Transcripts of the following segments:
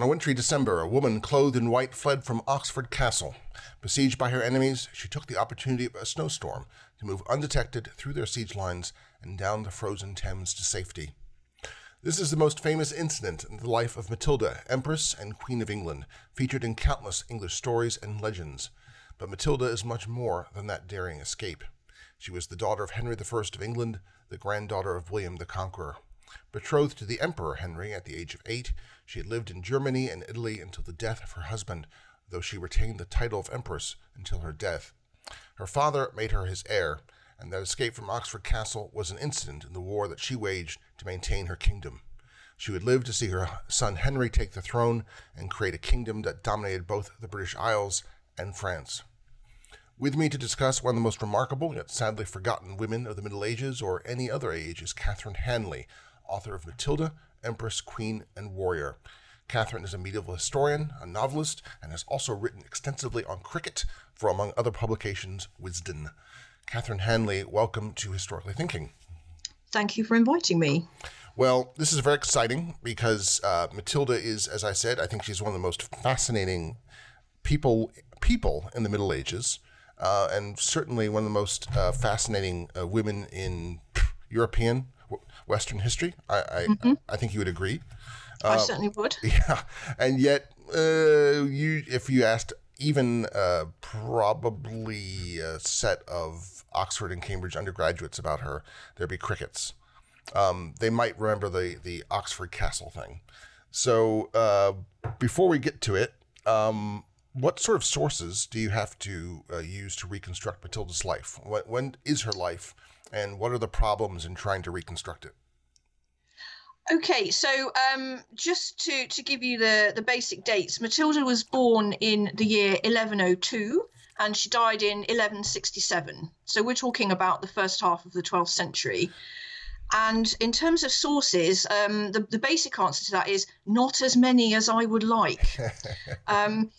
On a wintry December, a woman clothed in white fled from Oxford Castle. Besieged by her enemies, she took the opportunity of a snowstorm to move undetected through their siege lines and down the frozen Thames to safety. This is the most famous incident in the life of Matilda, Empress and Queen of England, featured in countless English stories and legends. But Matilda is much more than that daring escape. She was the daughter of Henry I of England, the granddaughter of William the Conqueror. Betrothed to the Emperor Henry at the age of eight, she had lived in Germany and Italy until the death of her husband, though she retained the title of Empress until her death. Her father made her his heir, and that escape from Oxford Castle was an incident in the war that she waged to maintain her kingdom. She would live to see her son Henry take the throne and create a kingdom that dominated both the British Isles and France. With me to discuss one of the most remarkable yet sadly forgotten women of the Middle Ages or any other age is Catherine Hanley, author of Matilda, Empress, Queen, and Warrior. Catherine is a medieval historian, a novelist, and has also written extensively on cricket for, among other publications, Wisden. Catherine Hanley, welcome to Historically Thinking. Thank you for inviting me. Well, this is very exciting because uh, Matilda is, as I said, I think she's one of the most fascinating people people in the Middle Ages, uh, and certainly one of the most uh, fascinating uh, women in European Western history. I I, mm-hmm. I think you would agree. I uh, certainly would. Yeah, and yet uh, you, if you asked even uh, probably a set of Oxford and Cambridge undergraduates about her, there'd be crickets. Um, they might remember the the Oxford Castle thing. So uh, before we get to it, um, what sort of sources do you have to uh, use to reconstruct Matilda's life? When, when is her life, and what are the problems in trying to reconstruct it? Okay, so um, just to, to give you the, the basic dates, Matilda was born in the year 1102 and she died in 1167. So we're talking about the first half of the 12th century. And in terms of sources, um, the, the basic answer to that is not as many as I would like. um,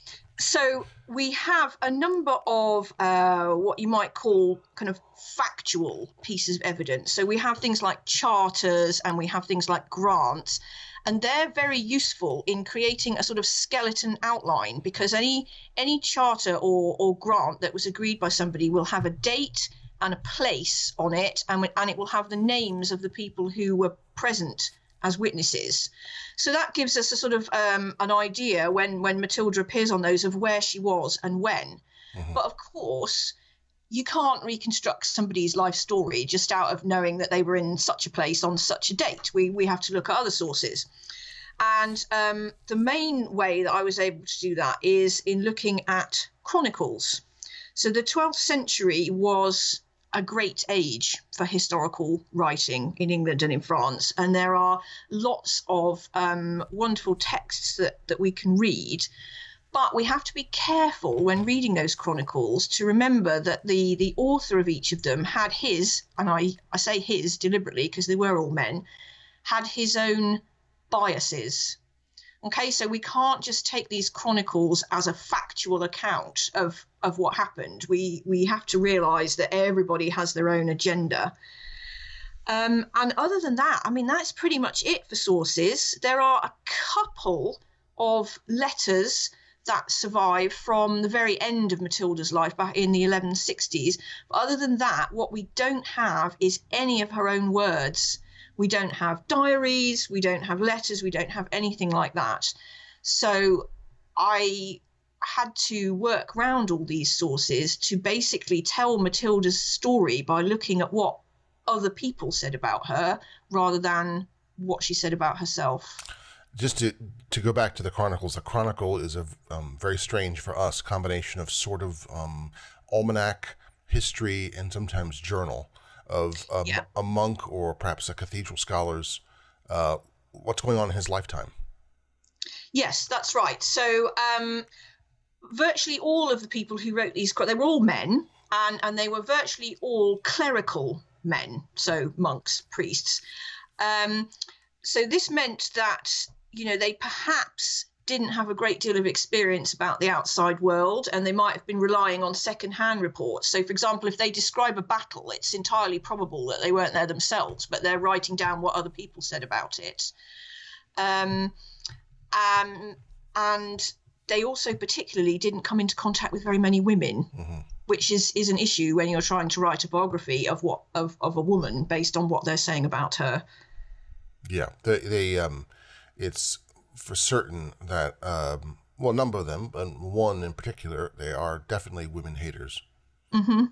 so we have a number of uh, what you might call kind of factual pieces of evidence. So we have things like charters and we have things like grants, and they're very useful in creating a sort of skeleton outline because any any charter or, or grant that was agreed by somebody will have a date and a place on it, and, and it will have the names of the people who were present as witnesses. So that gives us a sort of um, an idea when when Matilda appears on those of where she was and when. Mm-hmm. But of course, you can't reconstruct somebody's life story just out of knowing that they were in such a place on such a date. We we have to look at other sources. And um, the main way that I was able to do that is in looking at chronicles. So the 12th century was a great age for historical writing in England and in France. And there are lots of um, wonderful texts that, that we can read. But we have to be careful when reading those chronicles to remember that the, the author of each of them had his, and I, I say his deliberately because they were all men, had his own biases Okay, so we can't just take these chronicles as a factual account of of what happened. We we have to realise that everybody has their own agenda. Um, and other than that, I mean, that's pretty much it for sources. There are a couple of letters that survive from the very end of Matilda's life back in the 1160s. But other than that, what we don't have is any of her own words. We don't have diaries, we don't have letters, we don't have anything like that. So I had to work around all these sources to basically tell Matilda's story by looking at what other people said about her rather than what she said about herself. Just to to go back to the chronicles, the chronicle is a um, very strange for us combination of sort of um, almanac, history, and sometimes journal of um, yeah. a monk or perhaps a cathedral scholar's uh, what's going on in his lifetime. Yes, that's right. So um, virtually all of the people who wrote these, they were all men, and, and they were virtually all clerical men, so monks, priests. Um, so this meant that, you know, they perhaps didn't have a great deal of experience about the outside world and they might have been relying on second-hand reports. So for example if they describe a battle it's entirely probable that they weren't there themselves but they're writing down what other people said about it. Um, um, and they also particularly didn't come into contact with very many women mm-hmm. which is is an issue when you're trying to write a biography of what of, of a woman based on what they're saying about her. Yeah they, they um it's for certain that, um, well, a number of them, but one in particular, they are definitely women haters. Mm-hmm.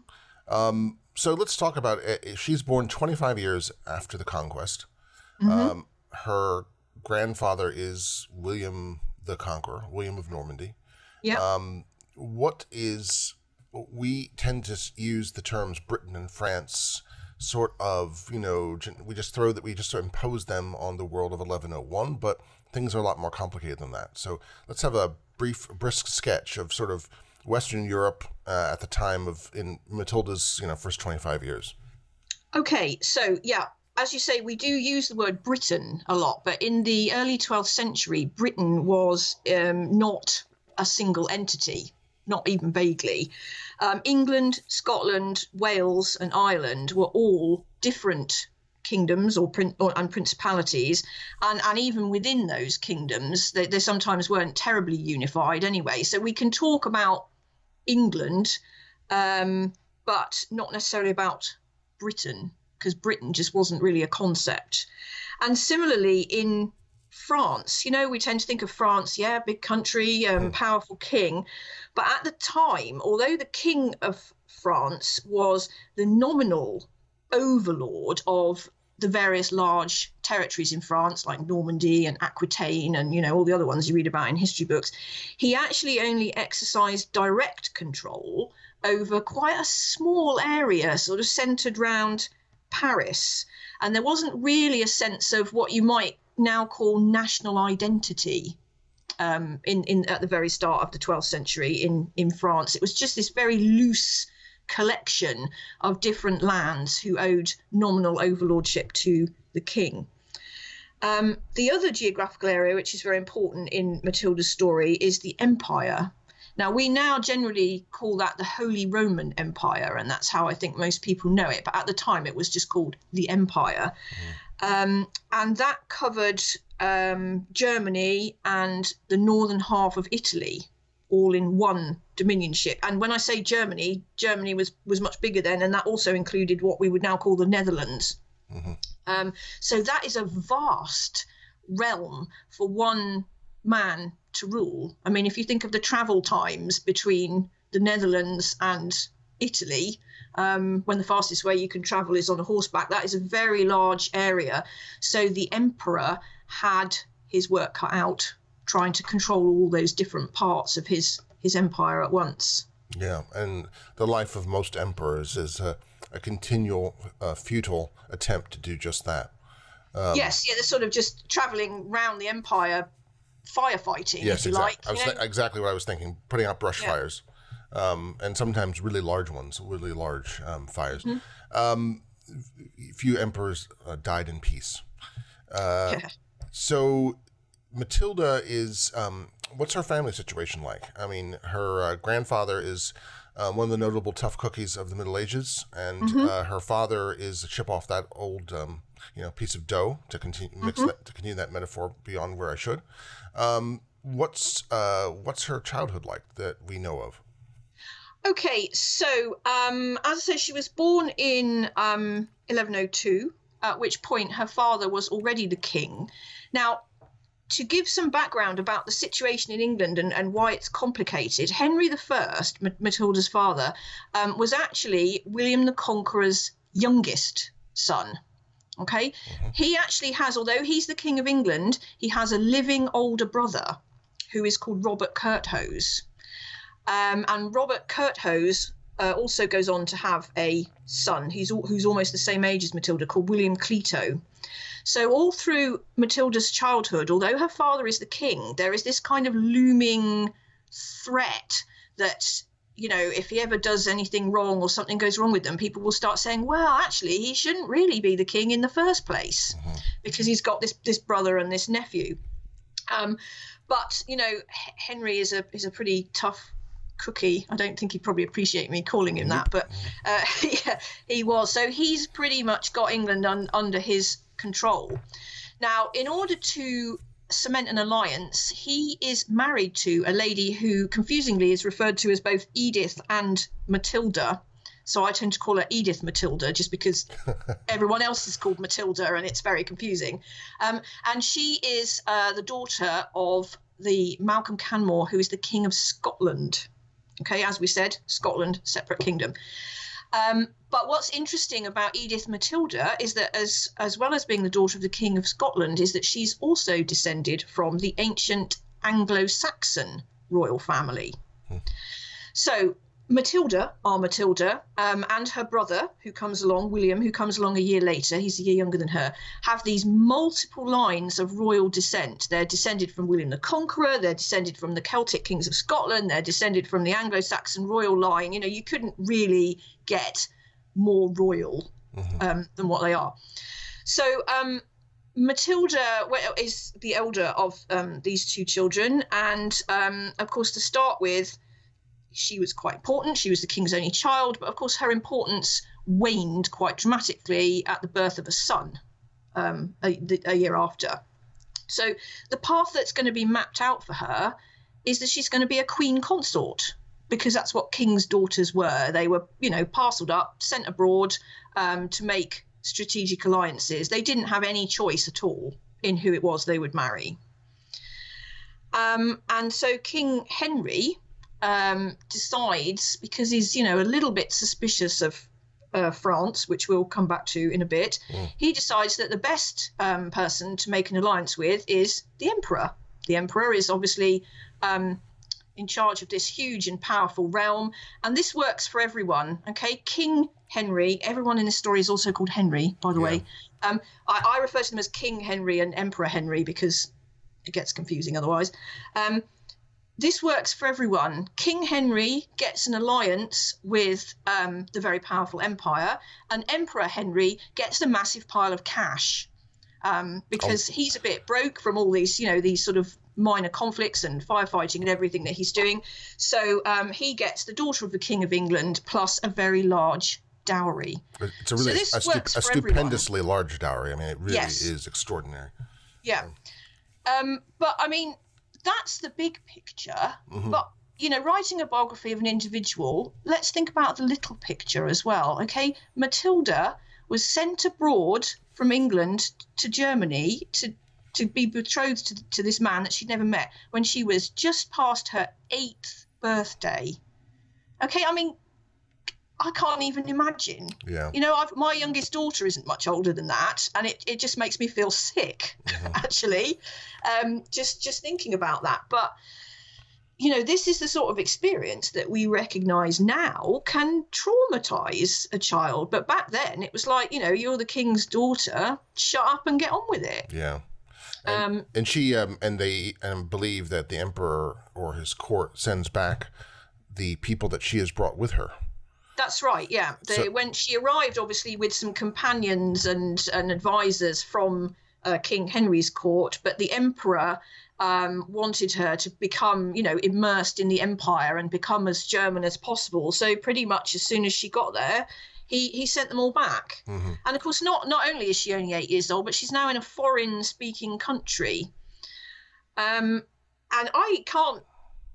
Um, so let's talk about it. She's born 25 years after the conquest. Mm-hmm. Um, her grandfather is William the Conqueror, William of Normandy. Yeah. Um, what is we tend to use the terms Britain and France sort of, you know, we just throw that we just impose them on the world of 1101, but things are a lot more complicated than that. So let's have a brief, brisk sketch of sort of Western Europe uh, at the time of in Matilda's you know first twenty five years. Okay, so yeah, as you say, we do use the word Britain a lot, but in the early 12th century, Britain was um, not a single entity, not even vaguely. Um, England, Scotland, Wales, and Ireland were all different kingdoms or, or, and principalities, and, and even within those kingdoms, they, they sometimes weren't terribly unified anyway. So we can talk about England, um, but not necessarily about Britain, because Britain just wasn't really a concept. And similarly, in France, you know, we tend to think of France, yeah, big country, um, hmm. powerful king. But at the time, although the king of France was the nominal overlord of the various large territories in France, like Normandy and Aquitaine, and you know all the other ones you read about in history books, he actually only exercised direct control over quite a small area, sort of centered around Paris, and there wasn't really a sense of what you might now call national identity. Um, in, in at the very start of the 12th century in in France, it was just this very loose collection of different lands who owed nominal overlordship to the king. Um, the other geographical area, which is very important in Matilda's story, is the empire. Now, we now generally call that the Holy Roman Empire, and that's how I think most people know it. But at the time, it was just called the Empire. Mm. Um, and that covered um, Germany and the northern half of Italy all in one dominionship. And when I say Germany, Germany was was much bigger then, and that also included what we would now call the Netherlands. Mm-hmm. Um, so that is a vast realm for one man to rule. I mean, if you think of the travel times between the Netherlands and Italy, um, when the fastest way you can travel is on a horseback, that is a very large area. So the emperor had his work cut out trying to control all those different parts of his his empire at once. Yeah, and the life of most emperors is a, a continual, uh, futile attempt to do just that. Um, yes, yeah, they're sort of just traveling around the empire, firefighting. Yes, exactly. Like, I was th- exactly what I was thinking, putting out brush yeah. fires, um, and sometimes really large ones, really large um, fires. Mm-hmm. Um, few emperors uh, died in peace. Uh, so Matilda is um, what's her family situation like? I mean, her uh, grandfather is uh, one of the notable tough cookies of the Middle Ages, and mm-hmm. uh, her father is a chip off that old um, you know piece of dough to continue mix mm-hmm. that, to continue that metaphor beyond where I should. Um, what's uh, what's her childhood like that we know of? Okay, so um, as I said, she was born in 1102, um, at which point her father was already the king. Now, to give some background about the situation in England and, and why it's complicated, Henry I, Matilda's father, um, was actually William the Conqueror's youngest son. Okay, mm-hmm. he actually has, although he's the King of England, he has a living older brother who is called Robert Curthose. Um, and Robert Curthose uh, also goes on to have a son who's, who's almost the same age as Matilda called William Clito. So, all through Matilda's childhood, although her father is the king, there is this kind of looming threat that you know, if he ever does anything wrong or something goes wrong with them, people will start saying, well, actually, he shouldn't really be the king in the first place mm-hmm. because he's got this this brother and this nephew. Um, but you know, Henry is a is a pretty tough cookie. I don't think he'd probably appreciate me calling him that, but uh, yeah, he was. So he's pretty much got England un, under his control. Now, in order to cement an alliance, he is married to a lady who confusingly is referred to as both Edith and Matilda. So I tend to call her Edith Matilda just because everyone else is called Matilda and it's very confusing. Um, and she is uh, the daughter of the Malcolm Canmore, who is the King of Scotland. Okay, as we said, Scotland, separate kingdom. Um, but what's interesting about Edith Matilda is that, as as well as being the daughter of the King of Scotland, is that she's also descended from the ancient Anglo-Saxon royal family. Hmm. So Matilda, our Matilda, um, and her brother, who comes along, William, who comes along a year later, he's a year younger than her, have these multiple lines of royal descent. They're descended from William the Conqueror, they're descended from the Celtic kings of Scotland, they're descended from the Anglo Saxon royal line. You know, you couldn't really get more royal mm-hmm. um, than what they are. So, um, Matilda is the elder of um, these two children, and um, of course, to start with, she was quite important. She was the king's only child, but of course, her importance waned quite dramatically at the birth of a son um, a, a year after. So, the path that's going to be mapped out for her is that she's going to be a queen consort because that's what king's daughters were. They were, you know, parceled up, sent abroad um, to make strategic alliances. They didn't have any choice at all in who it was they would marry. Um, and so King Henry um, decides because he's you know a little bit suspicious of uh, France, which we'll come back to in a bit. Mm. He decides that the best um, person to make an alliance with is the emperor. The emperor is obviously um, in charge of this huge and powerful realm, and this works for everyone. Okay, King Henry. Everyone in this story is also called Henry, by the yeah. way. Um, I, I, refer to them as King Henry and Emperor Henry because it gets confusing otherwise. Um, this works for everyone. King Henry gets an alliance with um, the very powerful empire, and Emperor Henry gets a massive pile of cash um, because oh. he's a bit broke from all these, you know, these sort of minor conflicts and firefighting and everything that he's doing. So um, he gets the daughter of the King of England plus a very large dowry. It's a really so a, stu- a stupendously everyone. large dowry. I mean, it really yes. is extraordinary. Yeah. Um, but I mean, that's the big picture. Mm-hmm. But you know, writing a biography of an individual, let's think about the little picture as well. Okay, Matilda was sent abroad from England to Germany to to be betrothed to, to this man that she'd never met when she was just past her eighth birthday. Okay, I mean, I can't even imagine. Yeah. You know, I've, my youngest daughter isn't much older than that, and it, it just makes me feel sick, mm-hmm. actually, um, just just thinking about that. But you know, this is the sort of experience that we recognise now can traumatise a child. But back then, it was like, you know, you're the king's daughter, shut up and get on with it. Yeah. And, um, and she um, and they um, believe that the emperor or his court sends back the people that she has brought with her. That's right. Yeah, they, so, when she arrived, obviously with some companions and and advisors from uh, King Henry's court, but the emperor um, wanted her to become, you know, immersed in the empire and become as German as possible. So pretty much as soon as she got there, he he sent them all back. Mm-hmm. And of course, not not only is she only eight years old, but she's now in a foreign-speaking country. Um, and I can't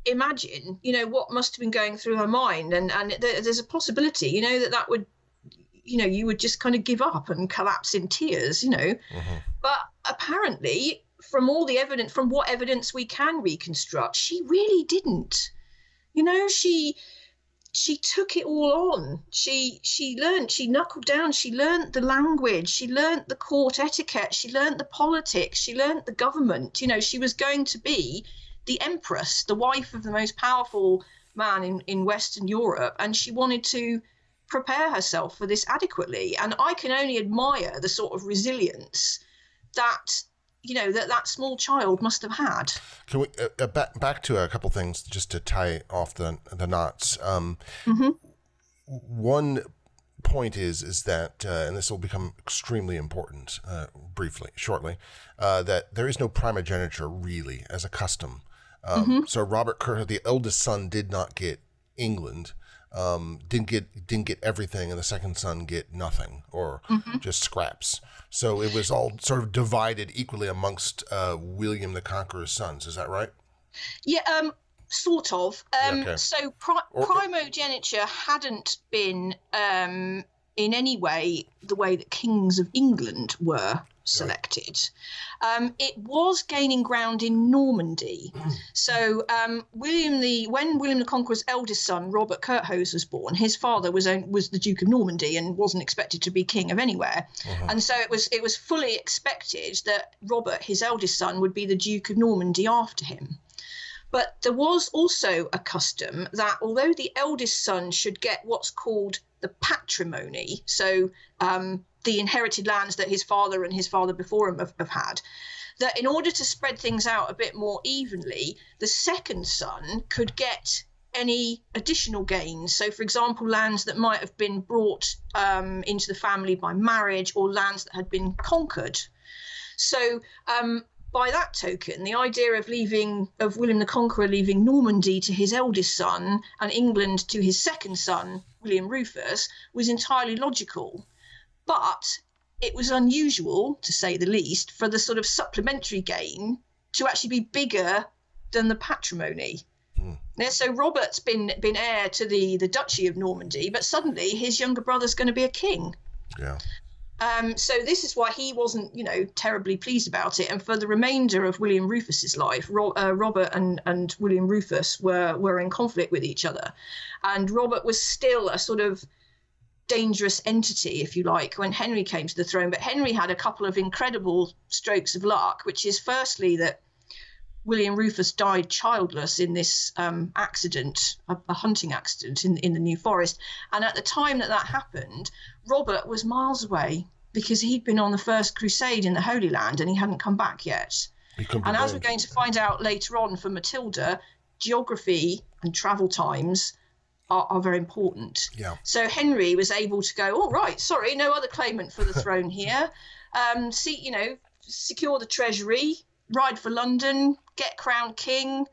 imagine, you know, what must have been going through her mind. And, and there's a possibility, you know, that that would, you know, you would just kind of give up and collapse in tears, you know. Mm-hmm. But apparently, from all the evidence, from what evidence we can reconstruct, she really didn't. You know, she she took it all on. She she learned, she knuckled down, she learned the language, she learned the court etiquette, she learned the politics, she learned the government. You know, she was going to be the empress, the wife of the most powerful man in, in Western Europe, and she wanted to prepare herself for this adequately. And I can only admire the sort of resilience that you know that that small child must have had. Can we uh, uh, back back to a couple things just to tie off the the knots? Um, Mm-hmm. One point is is that, uh, and this will become extremely important uh, briefly, shortly, uh, that there is no primogeniture really as a custom. Um, Mm-hmm. So Robert Kerr, the eldest son, did not get England. Um, didn't get didn't get everything, and the second son get nothing or Mm-hmm. just scraps. So it was all sort of divided equally amongst uh, William the Conqueror's sons. Is that right? Yeah, um, sort of. Um, okay. So pri- Or- primogeniture hadn't been um, in any way the way that kings of England were selected. Um, it was gaining ground in Normandy. so um, William the when William the Conqueror's eldest son Robert Curthose was born, his father was was the Duke of Normandy and wasn't expected to be king of anywhere. And so it was it was fully expected that Robert, his eldest son, would be the Duke of Normandy after him. But there was also a custom that although the eldest son should get what's called the patrimony, so um, the inherited lands that his father and his father before him have, have had, that in order to spread things out a bit more evenly, the second son could get any additional gains. So, for example, lands that might have been brought um, into the family by marriage or lands that had been conquered. So, um, by that token, the idea of leaving of William the Conqueror leaving Normandy to his eldest son and England to his second son, William Rufus, was entirely logical. But it was unusual, to say the least, for the sort of supplementary gain to actually be bigger than the patrimony. Hmm. Yeah, so Robert's been been heir to the the Duchy of Normandy, but suddenly his younger brother's going to be a king. Yeah. Um, so this is why he wasn't, you know, terribly pleased about it. And for the remainder of William Rufus's life, Ro- uh, Robert and, and William Rufus were were in conflict with each other, and Robert was still a sort of dangerous entity, if you like, when Henry came to the throne. But Henry had a couple of incredible strokes of luck, which is firstly that William Rufus died childless in this um, accident, a, a hunting accident in, in the New Forest. And at the time that that happened, Robert was miles away because he'd been on the first crusade in the Holy Land and he hadn't come back yet. He couldn't be And as we're going to find out later on for Matilda, geography and travel times are, are very important. Yeah. So Henry was able to go, all right, sorry, no other claimant for the throne here. Um, see, you know, secure the treasury, ride for London, get crowned king.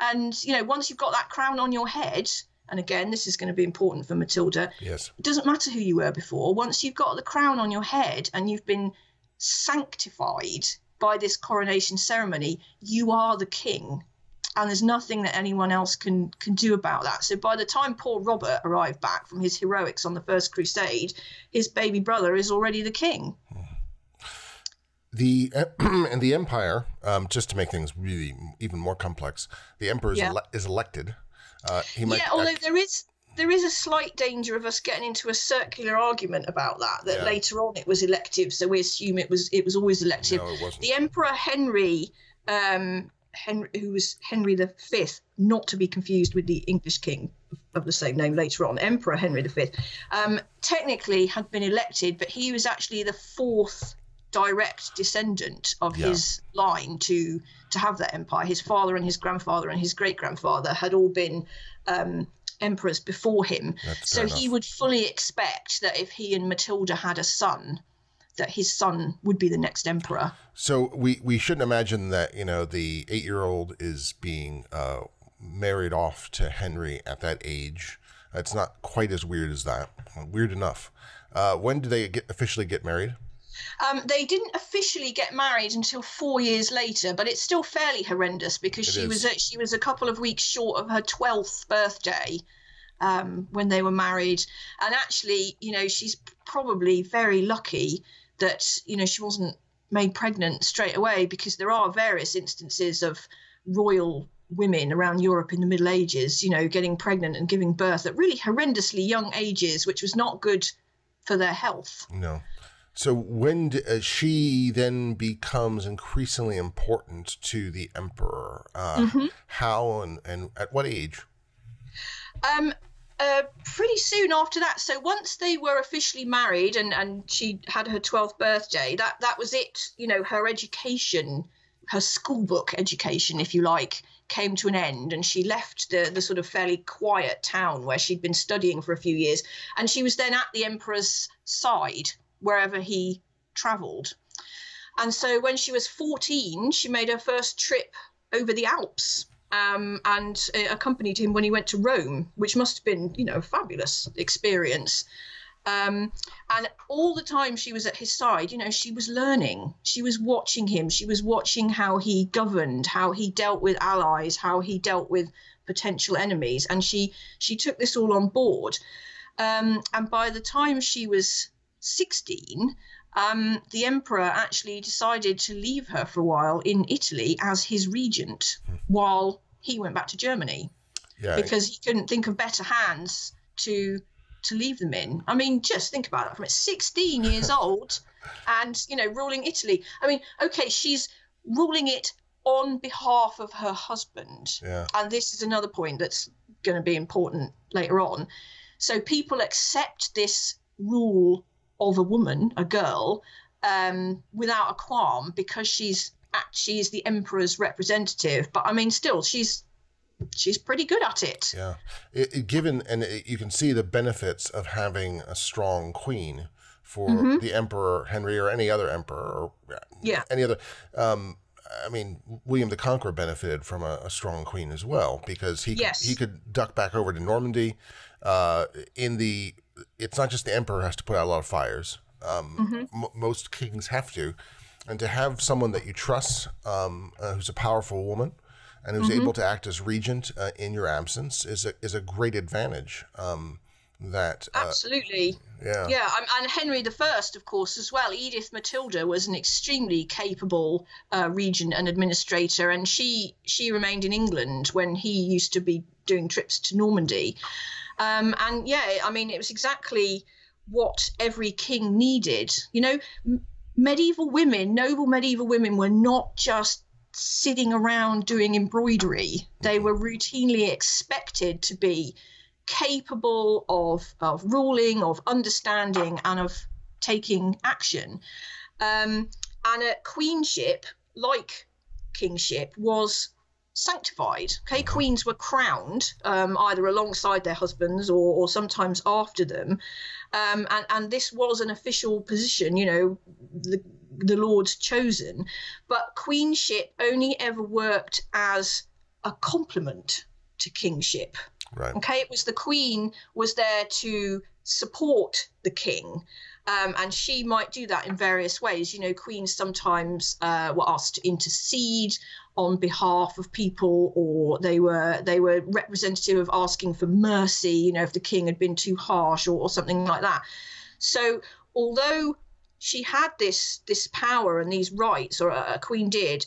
And, you know, once you've got that crown on your head, and again, this is going to be important for Matilda, Yes. it doesn't matter who you were before. Once you've got the crown on your head and you've been sanctified by this coronation ceremony, you are the king. And there's nothing that anyone else can can do about that. So by the time poor Robert arrived back from his heroics on the first crusade, his baby brother is already the king. The and the empire, um, just to make things really even more complex, the emperor is, Yeah. ele- is elected. Uh, he might. yeah, although there is there is a slight danger of us getting into a circular argument about that. That Yeah. later on it was elective, so we assume it was it was always elective. no, it wasn't. the Emperor Henry, um, Henry, who was Henry V, not to be confused with the English king of the same name later on, Emperor Henry V, um, technically had been elected, but he was actually the fourth direct descendant of Yeah. his line to to have that empire. His father and his grandfather and his great grandfather had all been um, emperors before him. That's So he would fully expect that if he and Matilda had a son, that his son would be the next emperor. So we we shouldn't imagine that you know the eight year old is being uh, married off to Henry at that age. It's not quite as weird as that. Weird enough. Uh, when do they get officially get married? Um, they didn't officially get married until four years later, but it's still fairly horrendous because It she is. was a, she was a couple of weeks short of her twelfth birthday um, when they were married, and actually, you know, she's probably very lucky that you know she wasn't made pregnant straight away because there are various instances of royal women around Europe in the Middle Ages, you know, getting pregnant and giving birth at really horrendously young ages, which was not good for their health. No. So when d- uh, she then becomes increasingly important to the emperor, uh, Mm-hmm. how and, and at what age? Um, uh, pretty soon after that. So once they were officially married and, and she had her 12th birthday, that, that was it. You know, her education, her school book education, if you like, came to an end and she left the, the sort of fairly quiet town where she'd been studying for a few years. And she was then at the emperor's side wherever he travelled. And so when she was 14, she made her first trip over the Alps um, and uh, accompanied him when he went to Rome, which must have been, you know, a fabulous experience. Um, and all the time she was at his side, you know, she was learning. She was watching him. She was watching how he governed, how he dealt with allies, how he dealt with potential enemies, and she she took this all on board. Um, and by the time she was 16, um, the emperor actually decided to leave her for a while in Italy as his regent hmm. while he went back to Germany yeah. because he couldn't think of better hands to to leave them in. I mean, just think about that from 16 years old and, you know, ruling Italy. I mean, okay, she's ruling it on behalf of her husband. Yeah. And this is another point that's going to be important later on. So people accept this rule of a woman, a girl, um, without a qualm because she's she's the emperor's representative. But I mean, still, she's she's pretty good at it. Yeah, it, it, given and it, you can see the benefits of having a strong queen for mm-hmm. the emperor Henry or any other emperor or yeah any other. Um, I mean, William the Conqueror benefited from a, a strong queen as well because he yes. could, he could duck back over to Normandy. Uh, in the, it's not just the emperor has to put out a lot of fires. Um, mm-hmm. m- most kings have to, and to have someone that you trust, um, uh, who's a powerful woman, and who's mm-hmm. able to act as regent uh, in your absence is a is a great advantage. Um, that uh, absolutely yeah yeah and henry the first of course as well edith matilda was an extremely capable uh, regent and administrator and she she remained in england when he used to be doing trips to normandy um, and yeah i mean it was exactly what every king needed you know m- medieval women noble medieval women were not just sitting around doing embroidery they were routinely expected to be capable of, of ruling, of understanding, and of taking action. Um, and a queenship, like kingship, was sanctified. Okay, queens were crowned um, either alongside their husbands or, or sometimes after them, um, and and this was an official position. You know, the the Lord's chosen, but queenship only ever worked as a complement to kingship. Right. Okay, it was the Queen was there to support the King. Um, and she might do that in various ways. You know, queens sometimes uh, were asked to intercede on behalf of people, or they were they were representative of asking for mercy. You know, if the king had been too harsh or, or something like that. So, although she had this this power and these rights, or a, a queen did,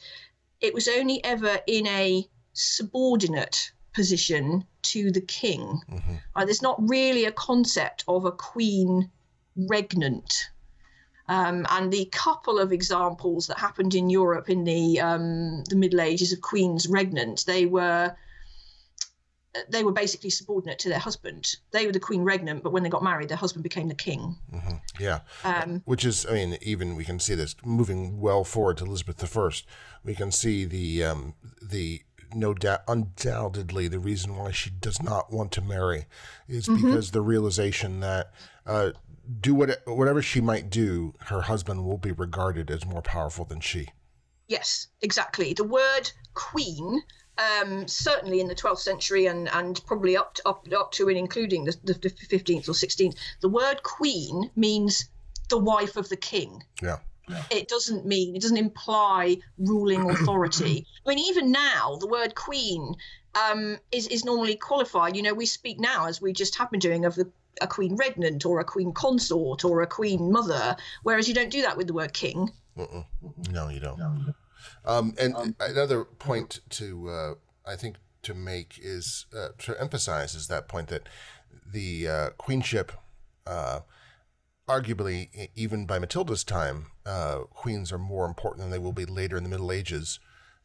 it was only ever in a subordinate position to the king. Mm-hmm. Uh, there's not really a concept of a queen regnant. Um, and the couple of examples that happened in Europe in the um, the Middle Ages of queens regnant, they were they were basically subordinate to their husband. They were the queen regnant, but when they got married, their husband became the king. Mm-hmm. Yeah, um, which is, I mean, even we can see this moving well forward to Elizabeth I. We can see the um, the no doubt, undoubtedly, the reason why she does not want to marry is mm-hmm. because the realization that uh, do what whatever she might do, her husband will be regarded as more powerful than she. Yes, exactly. The word queen, um, certainly in the 12th century and, and probably up to, up, up to and including the, the 15th or 16th, the word queen means the wife of the king. Yeah. It doesn't mean, it doesn't imply ruling authority. I mean, even now, the word queen um, is, is normally qualified. You know, we speak now, as we just have been doing, of the, a queen regnant or a queen consort or a queen mother, whereas you don't do that with the word king. Mm-mm. No, you don't. No. Um, and um, another point to, uh, I think, to make is uh, to emphasize is that point that the uh, queenship uh, arguably, even by Matilda's time, uh, queens are more important than they will be later in the Middle Ages.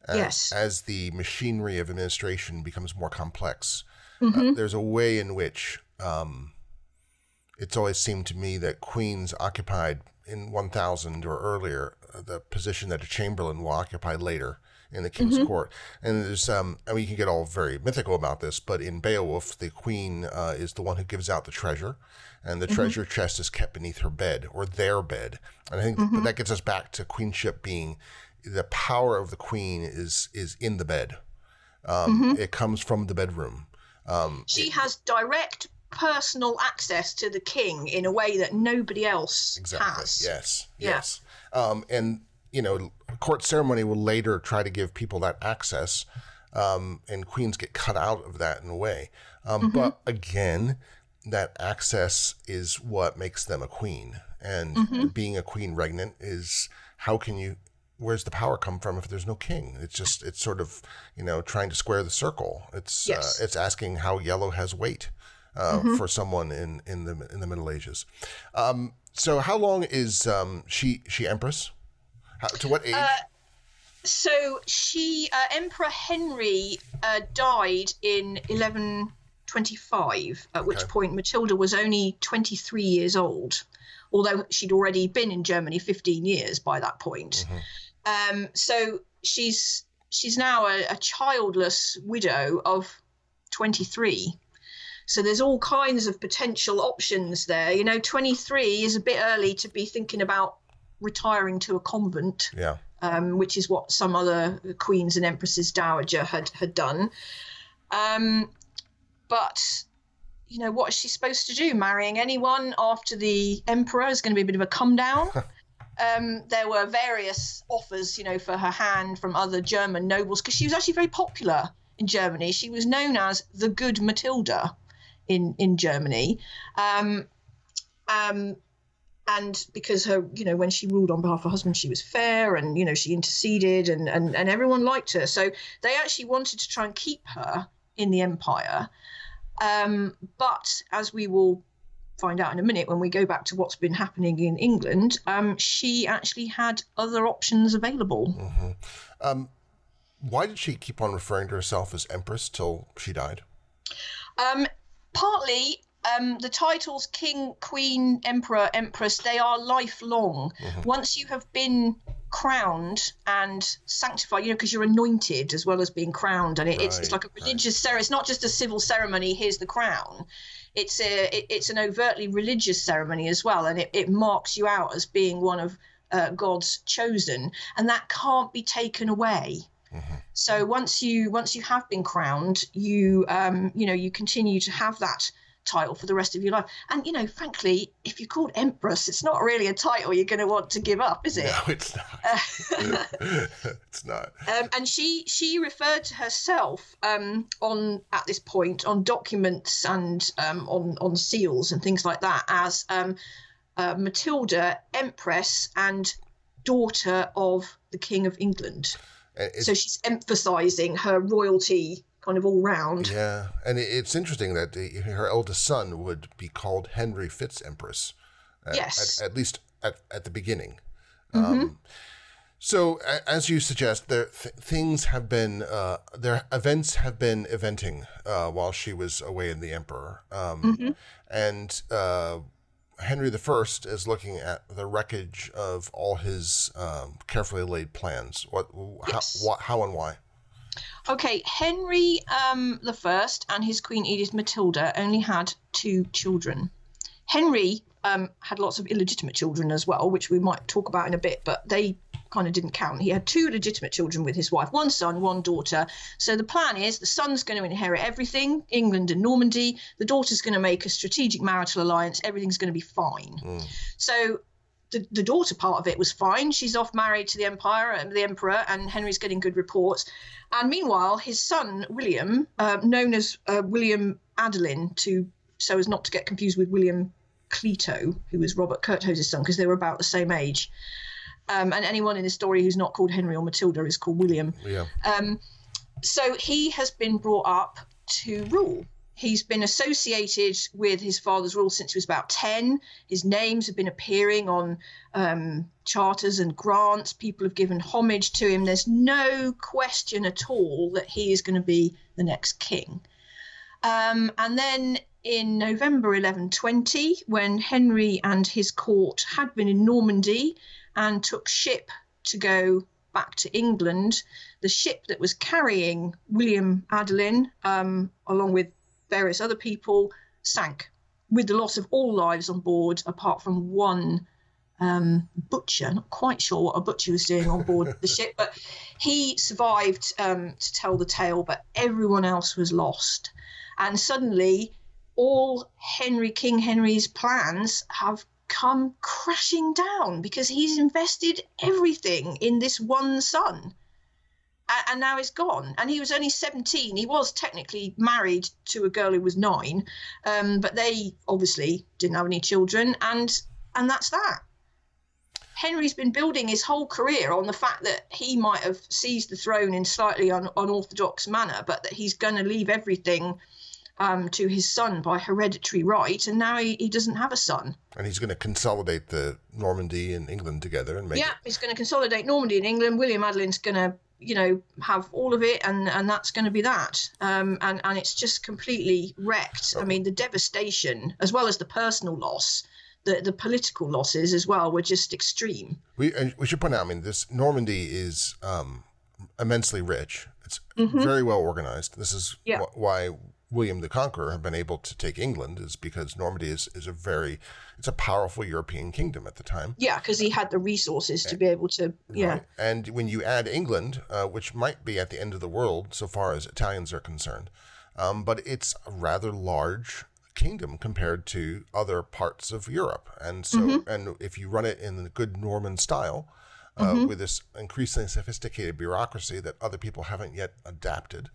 As, yes. As the machinery of administration becomes more complex, mm-hmm. uh, there's a way in which um, it's always seemed to me that queens occupied in 1000 or earlier uh, the position that a chamberlain will occupy later in the king's court. And there's, um, I mean, you can get all very mythical about this, but in Beowulf, the queen uh, is the one who gives out the treasure, and the treasure chest is kept beneath her bed or their bed. And I think but that gets us back to queenship being the power of the queen is is in the bed. Um, It comes from the bedroom. Um, She has direct personal access to the king in a way that nobody else Exactly. has. Yes. Yeah. Yes. Um, and you know, court ceremony will later try to give people that access, um, and queens get cut out of that in a way. Um, Mm-hmm. But again, that access is what makes them a queen, and Mm-hmm. being a queen regnant is how can you? Where's the power come from if there's no king? It's just it's sort of you know trying to square the circle. It's Yes. Mm-hmm. uh, it's asking how yellow has weight. Uh, For someone in, in the in the Middle Ages, um, so how long is um, she she empress? How, to what age? So she, uh, Emperor Henry, uh, died in 1125, at which point Matilda was only 23 years old, although she'd already been in Germany 15 years by that point. Um, so she's she's now a, a childless widow of 23. So there's all kinds of potential options there. You know, 23 is a bit early to be thinking about retiring to a convent yeah, um, which is what some other queens and empresses dowager had had done. Um, but you know, what is she supposed to do? Marrying anyone after the emperor is going to be a bit of a come down. um, there were various offers, you know, for her hand from other German nobles because she was actually very popular in Germany. She was known as the Good Matilda in in Germany. Um, um, and because her, you know, when she ruled on behalf of her husband, she was fair and, you know, she interceded and, and, and everyone liked her. So they actually wanted to try and keep her in the empire. Um, but as we will find out in a minute when we go back to what's been happening in England, um, she actually had other options available. why did she keep on referring to herself as empress till she died? Partly, um, the titles king, queen, emperor, empress, they are lifelong. Once you have been crowned and sanctified, you know, because you're anointed as well as being crowned, and it, it's, it's like a religious ceremony. It's not just a civil ceremony. Here's the crown. It's a it, it's an overtly religious ceremony as well, and it, it marks you out as being one of uh, God's chosen, and that can't be taken away. So once you once you have been crowned, you um, you know you continue to have that title for the rest of your life. And you know, frankly, if you're called empress, it's not really a title you're going to want to give up, is it? No, it's not. it's not. Um, and she she referred to herself um, on at this point on documents and um, on on seals and things like that as um, uh, Matilda, Empress and daughter of the King of England. It's, So she's emphasising her royalty kind of all round. yeah, and it's interesting that the, her eldest son would be called Henry Fitz Empress. At, Yes. at, at least at, at the beginning. Mm-hmm. Um, so, a- as you suggest, there th- things have been uh, there events have been eventing uh, while she was away in the Emperor, um, Mm-hmm. and uh, Henry the First is looking at the wreckage of all his um, carefully laid plans. What, Yes. how, what, how, and why? Okay, Henry um, the First and his Queen Edith Matilda only had two children. Henry um, had lots of illegitimate children as well, which we might talk about in a bit, but they kind of didn't count. He had two legitimate children with his wife, one son, one daughter. So the plan is the son's going to inherit everything, England and Normandy. The daughter's going to make a strategic marital alliance. Everything's going to be fine. So the, the daughter part of it was fine. She's off married to the empire and the emperor, and Henry's getting good reports. And meanwhile, his son William, uh, known as uh, William Adelin, to so as not to get confused with William Clito, who was Robert Curthose's son, because they were about the same age. Um, and anyone in this story who's not called Henry or Matilda is called William. Yeah. Um, so he has been brought up to rule. He's been associated with his father's rule since he was about 10. His names have been appearing on um, charters and grants. People have given homage to him. There's no question at all that he is going to be the next king. Um, and then in November 1120, when Henry and his court had been in Normandy and took ship to go back to England, the ship that was carrying William Adelin, um, along with various other people, sank with the loss of all lives on board apart from one um, butcher. Not quite sure what a butcher was doing on board the ship, but he survived um, to tell the tale, but everyone else was lost. And suddenly, all Henry, King Henry's plans have come crashing down because he's invested everything in this one son. And now he's gone. And he was only 17. He was technically married to a girl who was nine, um, but they obviously didn't have any children. And and that's that. Henry's been building his whole career on the fact that he might have seized the throne in slightly un- unorthodox manner, but that he's going to leave everything um, to his son by hereditary right, and now he, he doesn't have a son. And he's going to consolidate the Normandy and England together and make. Yeah, he's going to consolidate Normandy and England. William Adelin's going to, you know, have all of it, and and that's going to be that. Um, and and it's just completely wrecked. I mean, the devastation as well as the personal loss the, the political losses as well were just extreme. We we should point out. I mean, this Normandy is um, immensely rich. It's mm-hmm. very well organized. This is yeah. wh- why William the Conqueror have been able to take England is because Normandy is, is a very it's a powerful European kingdom at the time. Yeah, because he had the resources to be able to yeah. Right. And when you add England, uh, which might be at the end of the world so far as Italians are concerned, um, but it's a rather large kingdom compared to other parts of Europe. And so, mm-hmm. and if you run it in the good Norman style, uh, mm-hmm. with this increasingly sophisticated bureaucracy that other people haven't yet adapted,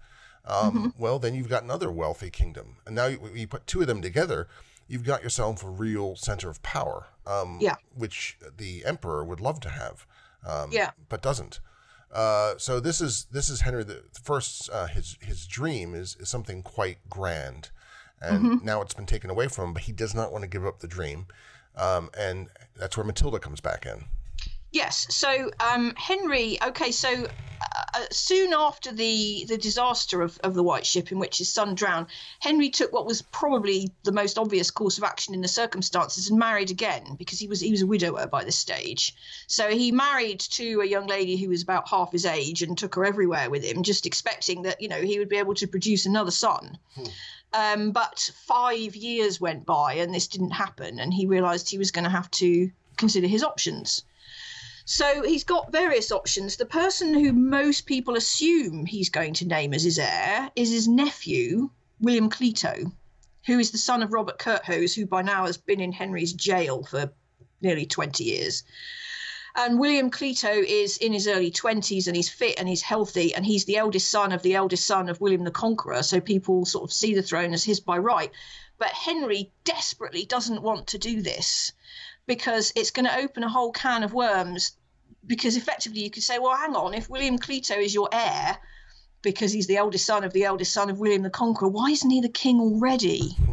um, mm-hmm. well, then you've got another wealthy kingdom. And now you, you, put two of them together, you've got yourself a real center of power, um, yeah. which the emperor would love to have, um, yeah. but doesn't. Uh, so this is this is Henry the first. Uh, his his dream is, is something quite grand, and mm-hmm. now it's been taken away from him. But he does not want to give up the dream, um, and that's where Matilda comes back in. Yes. So um, Henry. Okay. So uh, soon after the the disaster of, of the White Ship, in which his son drowned, Henry took what was probably the most obvious course of action in the circumstances and married again because he was he was a widower by this stage. So he married to a young lady who was about half his age and took her everywhere with him, just expecting that you know he would be able to produce another son. Hmm. Um, but five years went by and this didn't happen, and he realised he was going to have to consider his options. So he's got various options. The person who most people assume he's going to name as his heir is his nephew, William Clito, who is the son of Robert Curthose, who by now has been in Henry's jail for nearly 20 years. And William Clito is in his early 20s and he's fit and he's healthy and he's the eldest son of the eldest son of William the Conqueror. So people sort of see the throne as his by right. But Henry desperately doesn't want to do this because it's going to open a whole can of worms. Because effectively, you could say, well, hang on, if William Clito is your heir, because he's the eldest son of the eldest son of William the Conqueror, why isn't he the king already?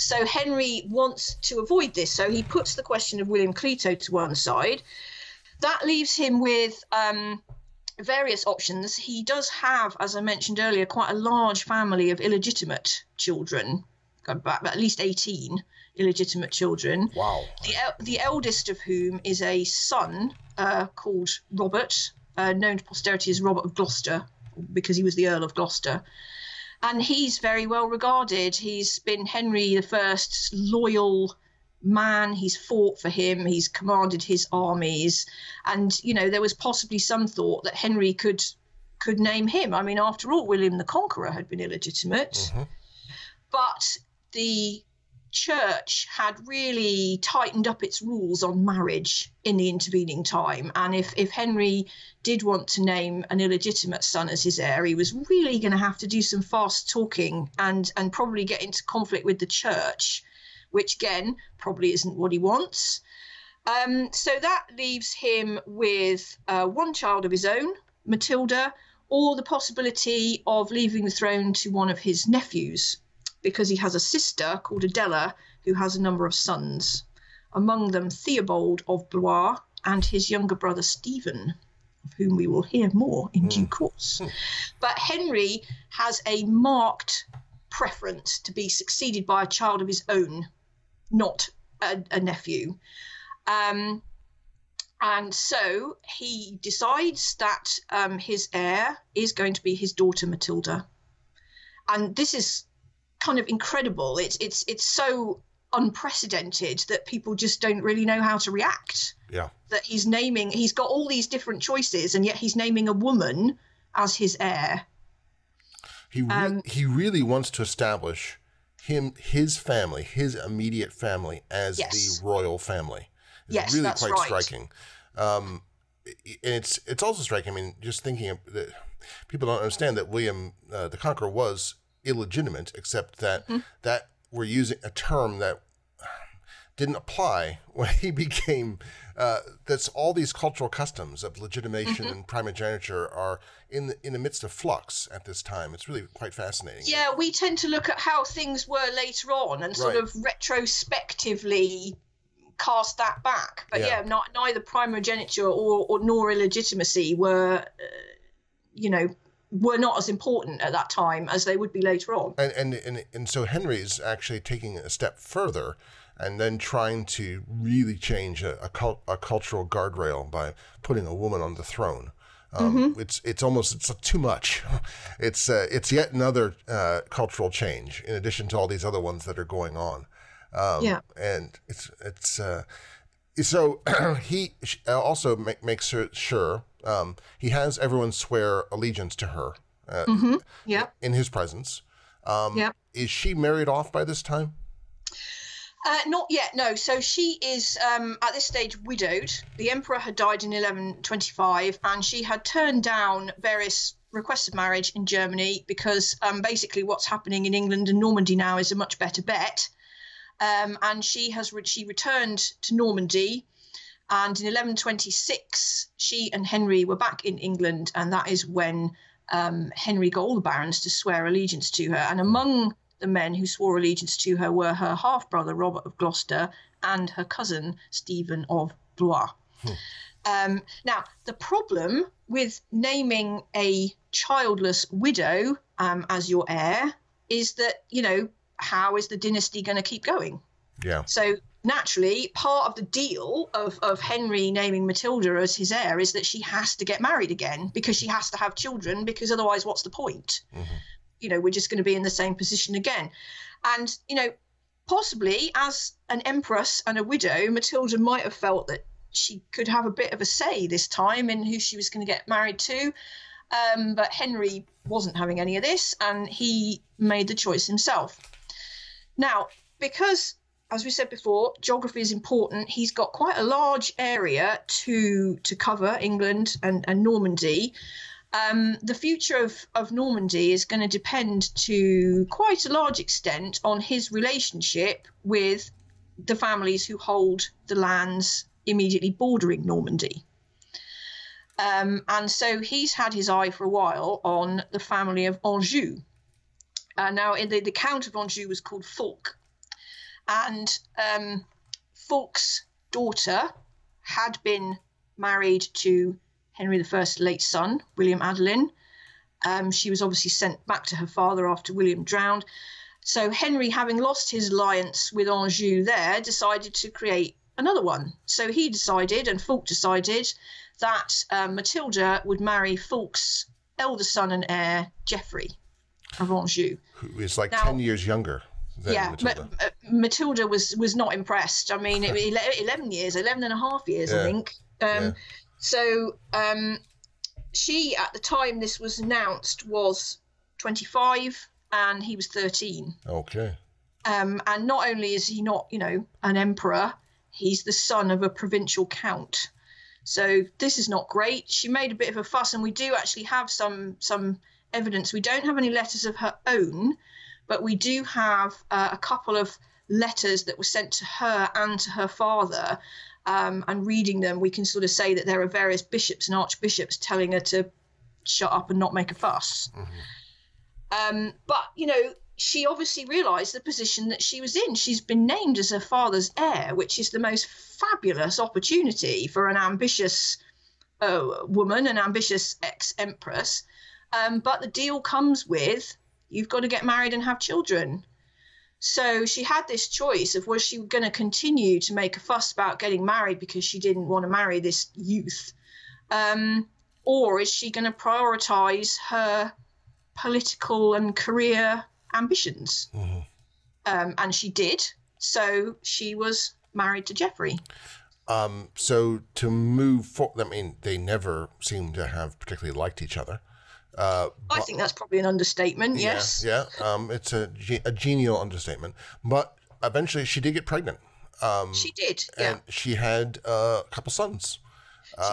So Henry wants to avoid this. So he puts the question of William Clito to one side. That leaves him with um, various options. He does have, as I mentioned earlier, quite a large family of illegitimate children, at least 18 illegitimate children. Wow. The, the eldest of whom is a son uh, called Robert, uh, known to posterity as Robert of Gloucester, because he was the Earl of Gloucester and he's very well regarded. He's been Henry I's loyal man. He's fought for him. He's commanded his armies, and you know there was possibly some thought that Henry could could name him. I mean, after all, William the Conqueror had been illegitimate, mm-hmm. but the church had really tightened up its rules on marriage in the intervening time. And if, if Henry did want to name an illegitimate son as his heir, he was really going to have to do some fast talking and, and probably get into conflict with the church, which again, probably isn't what he wants. Um, so that leaves him with uh, one child of his own, Matilda, or the possibility of leaving the throne to one of his nephews, because he has a sister called Adela who has a number of sons, among them Theobald of Blois and his younger brother Stephen, of whom we will hear more in mm. due course. Mm. But Henry has a marked preference to be succeeded by a child of his own, not a, a nephew. Um, and so he decides that um, his heir is going to be his daughter Matilda. And this is kind of incredible. It's it's it's so unprecedented that people just don't really know how to react. Yeah. That he's naming he's got all these different choices and yet he's naming a woman as his heir. He re- um, he really wants to establish him his family, his immediate family as yes. the royal family. It's yes, really that's quite right. striking. Um, and it's it's also striking. I mean, just thinking of that, people don't understand that William uh, the Conqueror was illegitimate, except that mm-hmm. that we're using a term that didn't apply when he became. Uh, that's all these cultural customs of legitimation mm-hmm. and primogeniture are in the in the midst of flux at this time. It's really quite fascinating. Yeah, we tend to look at how things were later on and sort right. of retrospectively cast that back. But yeah, yeah not, neither primogeniture or, or nor illegitimacy were, uh, you know, were not as important at that time as they would be later on. And and and, and so Henry's actually taking a step further. And then trying to really change a, a, cult, a cultural guardrail by putting a woman on the throne. Um, mm-hmm. It's it's almost it's too much. It's uh, it's yet another uh, cultural change in addition to all these other ones that are going on. Um, yeah. And it's it's uh, so he uh, also make, makes sure um, he has everyone swear allegiance to her. Uh, mm-hmm. Yeah. In his presence. Um, yeah. Is she married off by this time? Uh, not yet, no. So she is um, at this stage widowed. The emperor had died in 1125, and she had turned down various requests of marriage in Germany because um, basically what's happening in England and Normandy now is a much better bet. Um, and she has re- she returned to Normandy, and in 1126 she and Henry were back in England, and that is when um, Henry got all the barons to swear allegiance to her. And among the men who swore allegiance to her were her half brother Robert of Gloucester and her cousin Stephen of Blois. Hmm. Um, now, the problem with naming a childless widow um, as your heir is that, you know, how is the dynasty going to keep going? Yeah. So naturally, part of the deal of, of Henry naming Matilda as his heir is that she has to get married again because she has to have children because otherwise, what's the point? Mm-hmm. You know, we're just going to be in the same position again. And, you know, possibly as an empress and a widow, Matilda might have felt that she could have a bit of a say this time in who she was going to get married to. Um, but Henry wasn't having any of this and he made the choice himself. Now, because as we said before, geography is important. He's got quite a large area to to cover England and, and Normandy. Um, the future of, of Normandy is going to depend to quite a large extent on his relationship with the families who hold the lands immediately bordering Normandy. Um, and so he's had his eye for a while on the family of Anjou. Uh, now, the, the Count of Anjou was called Fulk, and um, Fulk's daughter had been married to Henry I's late son, William Adelin. Um, she was obviously sent back to her father after William drowned. So Henry, having lost his alliance with Anjou there, decided to create another one. So he decided, and Fulk decided, that um, Matilda would marry Fulk's elder son and heir, Geoffrey of Anjou. Who is like now, 10 years younger yeah, Matilda. But, uh, Matilda was was not impressed. I mean, 11 years, 11 and a half years, yeah. I think. Um, yeah. So um, she, at the time this was announced, was 25 and he was 13. Okay. Um, and not only is he not, you know, an emperor, he's the son of a provincial count. So this is not great. She made a bit of a fuss, and we do actually have some some evidence. We don't have any letters of her own, but we do have uh, a couple of letters that were sent to her and to her father. Um, and reading them, we can sort of say that there are various bishops and archbishops telling her to shut up and not make a fuss. Mm-hmm. Um, but, you know, she obviously realised the position that she was in. She's been named as her father's heir, which is the most fabulous opportunity for an ambitious uh, woman, an ambitious ex empress. Um, but the deal comes with you've got to get married and have children. So she had this choice of was she going to continue to make a fuss about getting married because she didn't want to marry this youth, um, or is she going to prioritize her political and career ambitions? Mm-hmm. Um, and she did. So she was married to Geoffrey. Um, so to move forward, I mean, they never seem to have particularly liked each other. Uh, I think that's probably an understatement. yeah, Yes. Yeah. Um, it's a, a genial understatement. But eventually she did get pregnant. Um, She did. Yeah. she had uh, a couple sons.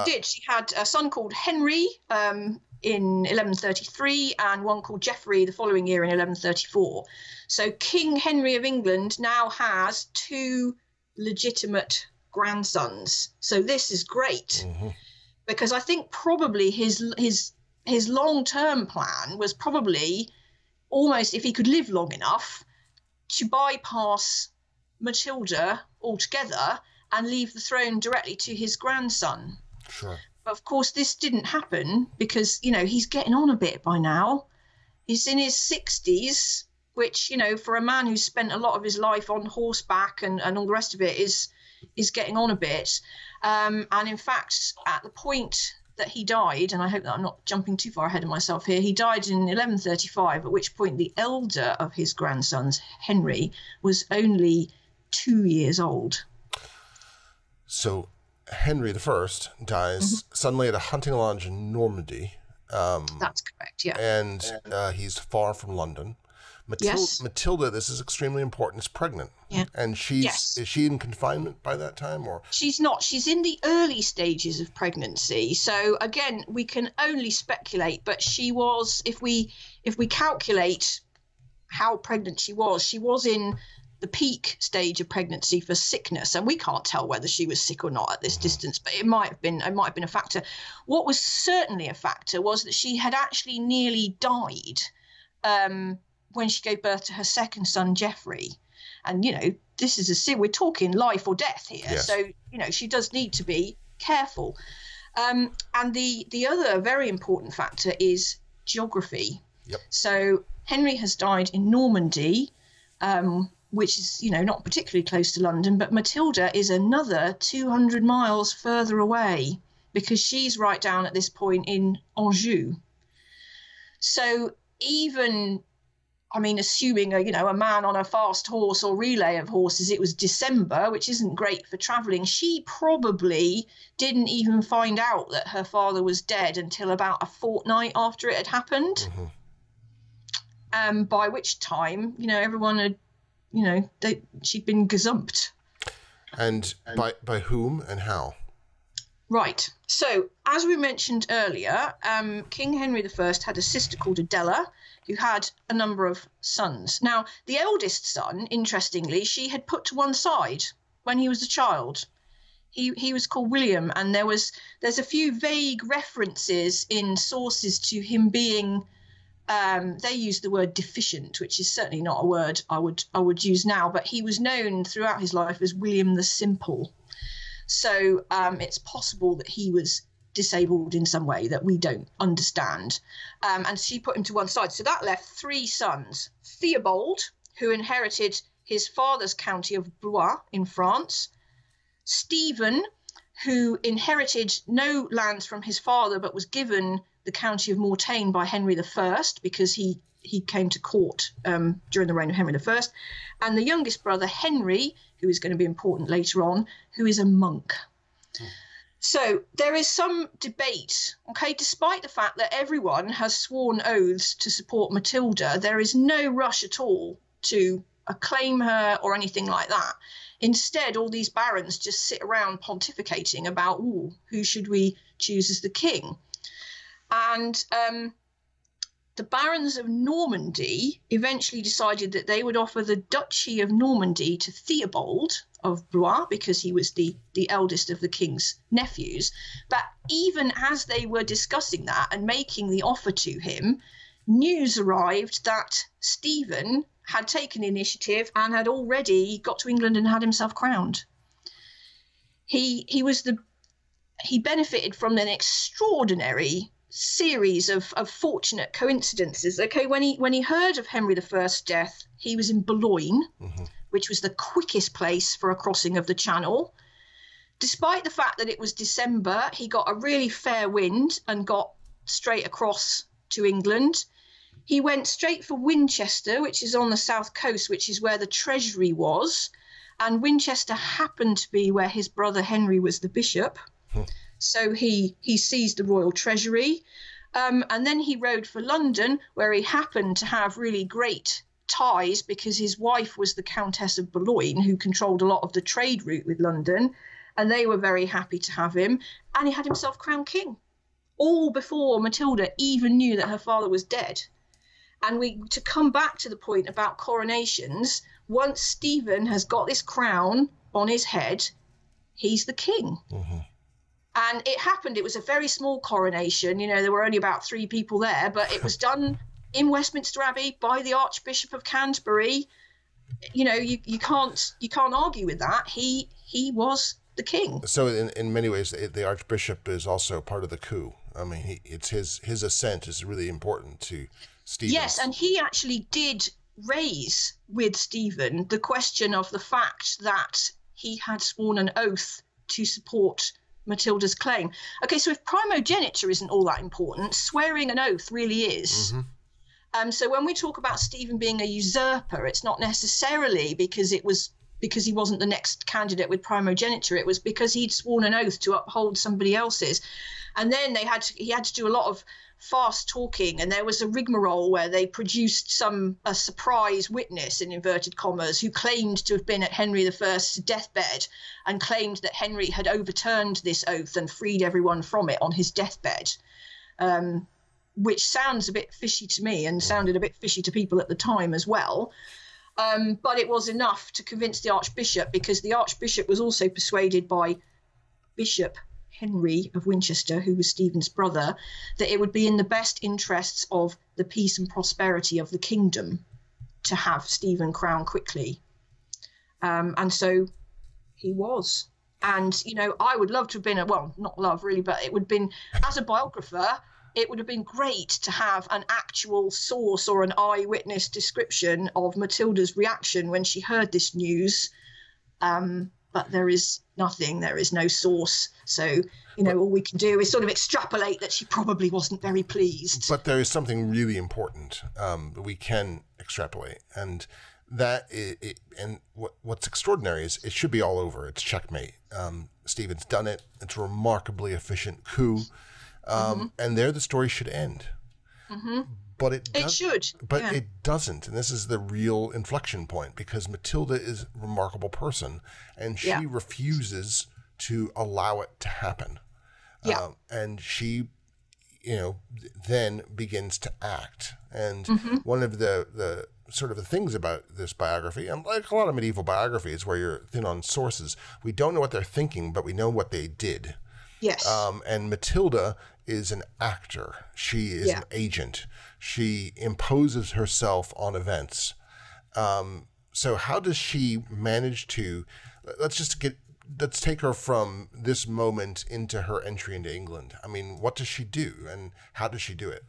she did. She had a son called Henry um, in 1133 and one called Geoffrey the following year in 1134. So King Henry of England now has two legitimate grandsons. So this is great Mhm. because I think probably his his his long term plan was probably almost if he could live long enough to bypass Matilda altogether and leave the throne directly to his grandson. Sure. But of course, this didn't happen because, you know, he's getting on a bit by now. He's in his 60s, which, you know, for a man who's spent a lot of his life on horseback and, and all the rest of it is is getting on a bit. Um, and in fact, at the point that he died, and I hope that I'm not jumping too far ahead of myself here, he died in 1135, at which point the elder of his grandsons, Henry, was only two years old. So Henry the First dies Mm-hmm. suddenly at a hunting lodge in Normandy. Um, That's correct, yeah. and uh, he's far from London. Matilda, Yes. Matilda, this is extremely important, is pregnant. Yeah. And she's Yes. is she in confinement by that time or She's not. She's in the early stages of pregnancy. So again, we can only speculate. But she was, if we if we calculate how pregnant she was, she was in the peak stage of pregnancy for sickness, and we can't tell whether she was sick or not at this distance. But it might have been. It might have been a factor. What was certainly a factor was that she had actually nearly died um, when she gave birth to her second son, Geoffrey. And you know, this is a sin. We're talking life or death here. Yes. So you know, she does need to be careful. Um, and the the other very important factor is geography. Yep. So Henry has died in Normandy, um, which is you know not particularly close to London, but Matilda is another 200 miles further away because she's right down at this point in Anjou. So even I mean, assuming a you know a man on a fast horse or relay of horses, it was December, which isn't great for travelling. She probably didn't even find out that her father was dead until about a fortnight after it had happened. Mhm. Um, by which time, you know, everyone had, you know, they, she'd been gazumped. and by by whom and how? Right. So, as we mentioned earlier, um, King Henry I had a sister called Adela, who had a number of sons. Now, the eldest son, interestingly, she had put to one side when he was a child. He, he was called William, and there was there's a few vague references in sources to him being. Um, they use the word deficient, which is certainly not a word I would I would use now. But he was known throughout his life as William the Simple. So um, it's possible that he was disabled in some way that we don't understand. Um, and she put him to one side. So that left three sons Theobald, who inherited his father's county of Blois in France, Stephen, who inherited no lands from his father but was given the county of Mortain by Henry I because he he came to court um, during the reign of Henry I, and the youngest brother Henry, who is going to be important later on, who is a monk. So there is some debate, okay, despite the fact that everyone has sworn oaths to support Matilda, there is no rush at all to acclaim her or anything like that. Instead, all these barons just sit around pontificating about, who should we choose as the king? And um, the barons of Normandy eventually decided that they would offer the Duchy of Normandy to Theobald of Blois because he was the, the eldest of the king's nephews. But even as they were discussing that and making the offer to him, news arrived that Stephen had taken initiative and had already got to England and had himself crowned. He he was the he benefited from an extraordinary series of, of fortunate coincidences. Okay, when he when he heard of Henry I's death, he was in Boulogne, mm-hmm. which was the quickest place for a crossing of the Channel. Despite the fact that it was December, he got a really fair wind and got straight across to England. He went straight for Winchester, which is on the south coast, which is where the treasury was. And Winchester happened to be where his brother Henry was the bishop. Hmm. So he, he seized the royal treasury. Um, and then he rode for London, where he happened to have really great ties because his wife was the Countess of Boulogne, who controlled a lot of the trade route with London. And they were very happy to have him. And he had himself crowned king, all before Matilda even knew that her father was dead. And we to come back to the point about coronations, once Stephen has got this crown on his head, he's the king. Mm-hmm. And it happened, it was a very small coronation. You know, there were only about three people there, but it was done in Westminster Abbey by the Archbishop of Canterbury. You know, you, you can't you can't argue with that. He he was the king. So in, in many ways, the Archbishop is also part of the coup. I mean, he, it's his his assent is really important to Stephen. Yes, and he actually did raise with Stephen the question of the fact that he had sworn an oath to support Matilda's claim. Okay, so if primogeniture isn't all that important, swearing an oath really is. Mm-hmm. Um, so when we talk about Stephen being a usurper, it's not necessarily because it was because he wasn't the next candidate with primogeniture. It was because he'd sworn an oath to uphold somebody else's. And then they had to, he had to do a lot of fast talking, and there was a rigmarole where they produced some a surprise witness in inverted commas who claimed to have been at Henry I's deathbed and claimed that Henry had overturned this oath and freed everyone from it on his deathbed. Um, which sounds a bit fishy to me and sounded a bit fishy to people at the time as well. Um, but it was enough to convince the Archbishop because the Archbishop was also persuaded by Bishop Henry of Winchester, who was Stephen's brother, that it would be in the best interests of the peace and prosperity of the kingdom to have Stephen crowned quickly. Um, and so he was. And, you know, I would love to have been a, well, not love really, but it would have been, as a biographer, it would have been great to have an actual source or an eyewitness description of Matilda's reaction when she heard this news. Um, but there is nothing, there is no source. So, you know, all we can do is sort of extrapolate that she probably wasn't very pleased. But there is something really important um, that we can extrapolate. And that is, it, and what, what's extraordinary is it should be all over. It's checkmate. Um, Stephen's done it. It's a remarkably efficient coup. Um, mm-hmm. And there the story should end. Mm-hmm. But it does, it should. But yeah. it doesn't, and this is the real inflection point because Matilda is a remarkable person, and she yeah. refuses to allow it to happen. Yeah. Um, and she, you know, then begins to act. And mm-hmm. one of the the sort of the things about this biography, and like a lot of medieval biographies where you're thin on sources, we don't know what they're thinking, but we know what they did. Yes. Um, and Matilda is an actor. She is yeah. an agent. She imposes herself on events. Um, so how does she manage to? Let's just get. Let's take her from this moment into her entry into England. I mean, what does she do, and how does she do it?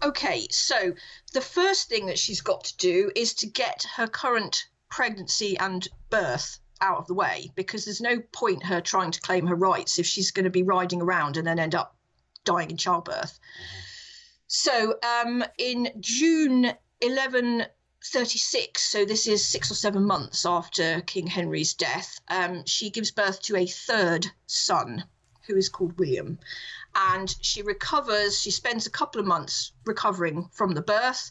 Okay, so the first thing that she's got to do is to get her current pregnancy and birth out of the way because there's no point her trying to claim her rights if she's going to be riding around and then end up dying in childbirth. So um, in June 1136, so this is six or seven months after King Henry's death, um, she gives birth to a third son who is called William. And she recovers, she spends a couple of months recovering from the birth.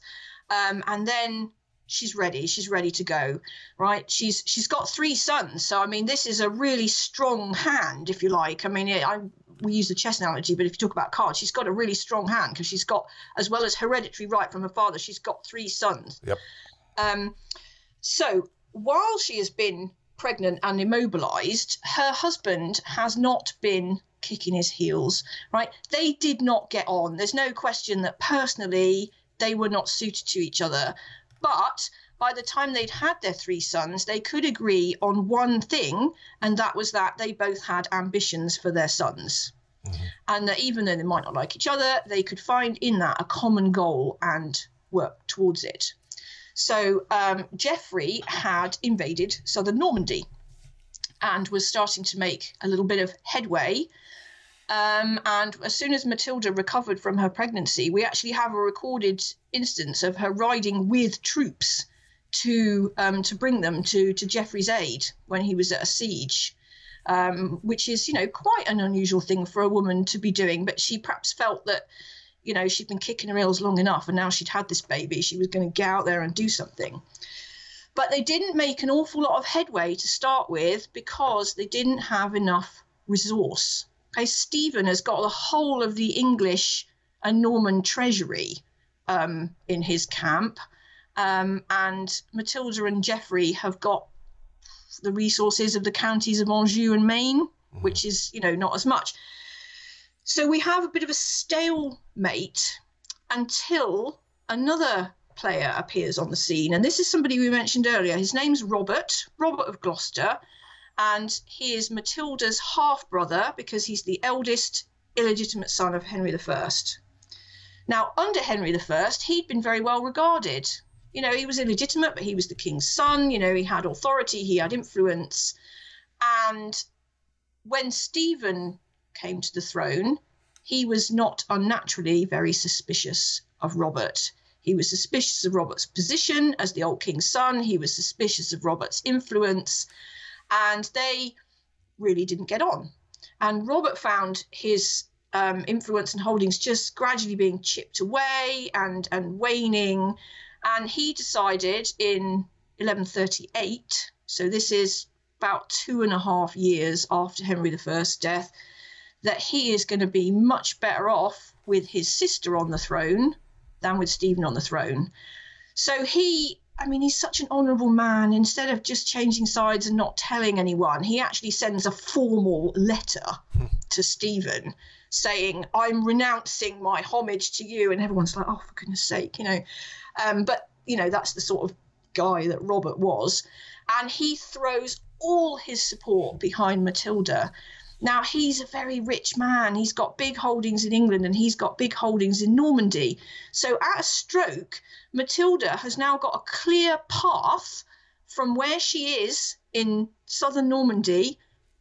Um, and then she's ready she's ready to go right? She's she's got three sons so i mean this is a really strong hand if you like. I mean I, we use the chess analogy but if you talk about cards she's got a really strong hand because she's got as well as hereditary right from her father she's got three sons. Yep. Um so while she has been pregnant and immobilized her husband has not been kicking his heels right? They did not get on. There's no question that personally they were not suited to each other but by the time they'd had their three sons, they could agree on one thing, and that was that they both had ambitions for their sons. mm-hmm. and that even though they might not like each other, they could find in that a common goal and work towards it. So um, Geoffrey had invaded southern Normandy and was starting to make a little bit of headway. Um, and as soon as Matilda recovered from her pregnancy, we actually have a recorded instance of her riding with troops to um, to bring them to to Geoffrey's aid when he was at a siege, um, which is you know quite an unusual thing for a woman to be doing. But she perhaps felt that you know she'd been kicking her heels long enough, and now she'd had this baby, she was going to get out there and do something. But they didn't make an awful lot of headway to start with because they didn't have enough resource. Okay, Stephen has got the whole of the English and Norman treasury um, in his camp um, and Matilda and Geoffrey have got the resources of the counties of Anjou and Maine, mm-hmm. which is, you know, not as much. So we have a bit of a stalemate until another player appears on the scene. And this is somebody we mentioned earlier. His name's Robert, Robert of Gloucester, and he is Matilda's half brother because he's the eldest illegitimate son of Henry I. Now, under Henry I, he'd been very well regarded you know, he was illegitimate, but he was the king's son. You know, he had authority, he had influence. And when Stephen came to the throne, he was not unnaturally very suspicious of Robert. He was suspicious of Robert's position as the old king's son. He was suspicious of Robert's influence. And they really didn't get on. And Robert found his um, influence and holdings just gradually being chipped away and, and waning and he decided in 1138, so this is about two and a half years after Henry I's death, that he is going to be much better off with his sister on the throne than with Stephen on the throne. So he, I mean, he's such an honourable man. Instead of just changing sides and not telling anyone, he actually sends a formal letter to Stephen saying, I'm renouncing my homage to you. And everyone's like, oh, for goodness sake, you know. Um, but you know that's the sort of guy that Robert was, and he throws all his support behind Matilda. Now he's a very rich man. He's got big holdings in England and he's got big holdings in Normandy. So at a stroke, Matilda has now got a clear path from where she is in southern Normandy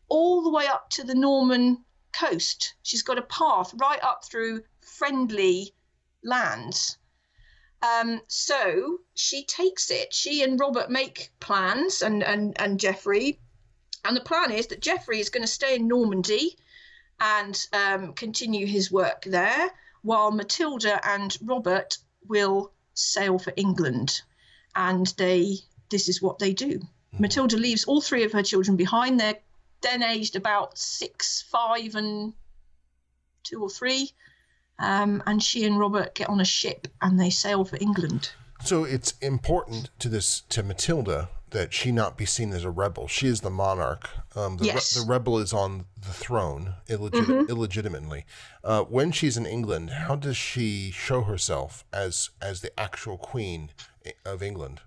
all the way up to the Norman coast. She's got a path right up through friendly lands. Um, so she takes it. She and Robert make plans, and and and Geoffrey, and the plan is that Geoffrey is going to stay in Normandy and um, continue his work there, while Matilda and Robert will sail for England, and they this is what they do. Mm-hmm. Matilda leaves all three of her children behind. They're then aged about six, five, and two or three um, and she and Robert get on a ship and they sail for England. So it's important to this to Matilda that she not be seen as a rebel. She is the monarch. Um, the, yes. re- the rebel is on the throne illegit- mm-hmm. illegitimately. Uh, when she's in England, how does she show herself as as the actual queen of England?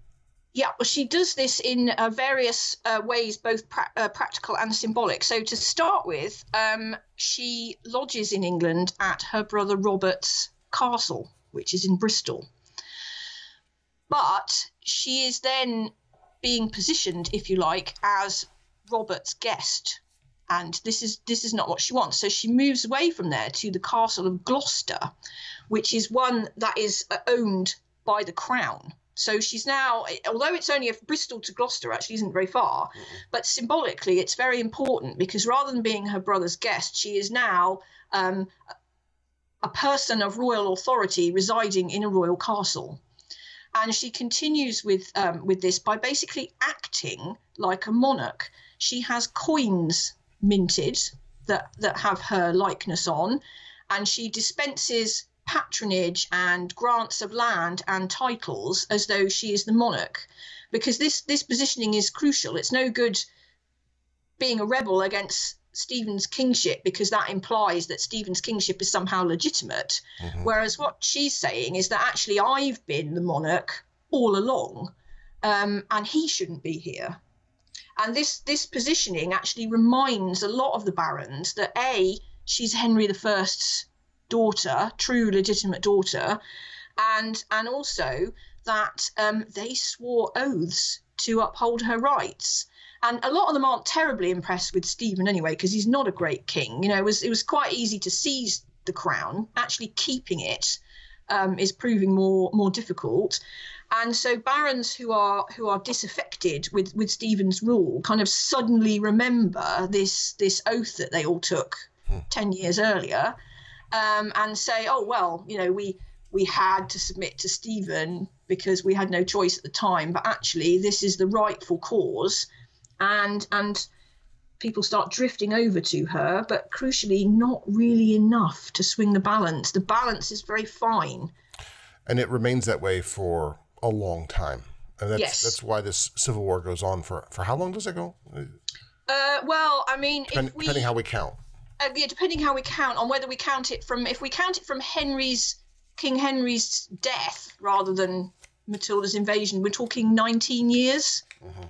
Yeah, well, she does this in uh, various uh, ways, both pra- uh, practical and symbolic. So, to start with, um, she lodges in England at her brother Robert's castle, which is in Bristol. But she is then being positioned, if you like, as Robert's guest. And this is this is not what she wants. So she moves away from there to the castle of Gloucester, which is one that is uh, owned by the crown. So she's now, although it's only a Bristol to Gloucester, actually isn't very far, mm-hmm. but symbolically it's very important because rather than being her brother's guest, she is now um, a person of royal authority residing in a royal castle. And she continues with um, with this by basically acting like a monarch. She has coins minted that that have her likeness on, and she dispenses patronage and grants of land and titles as though she is the monarch because this this positioning is crucial it's no good being a rebel against Stephen's kingship because that implies that Stephen's kingship is somehow legitimate mm-hmm. whereas what she's saying is that actually I've been the monarch all along um, and he shouldn't be here and this this positioning actually reminds a lot of the barons that a she's Henry I's daughter, true legitimate daughter, and and also that um, they swore oaths to uphold her rights. And a lot of them aren't terribly impressed with Stephen anyway, because he's not a great king. You know, it was it was quite easy to seize the crown. Actually, keeping it um, is proving more more difficult. And so barons who are who are disaffected with with Stephen's rule kind of suddenly remember this this oath that they all took hmm. ten years earlier, um, and say, oh well, you know we we had to submit to Stephen because we had no choice at the time, but actually this is the rightful cause, and and people start drifting over to her, but crucially, not really enough to swing the balance. The balance is very fine. And it remains that way for a long time. And that's, yes. that's why this civil war goes on for, for how long does it go? Uh, well, I mean, Depend, we, depending how we count. Uh, yeah, depending how we count on whether we count it from if we count it from Henry's King Henry's death rather than Matilda's invasion, we're talking 19 years. Mm-hmm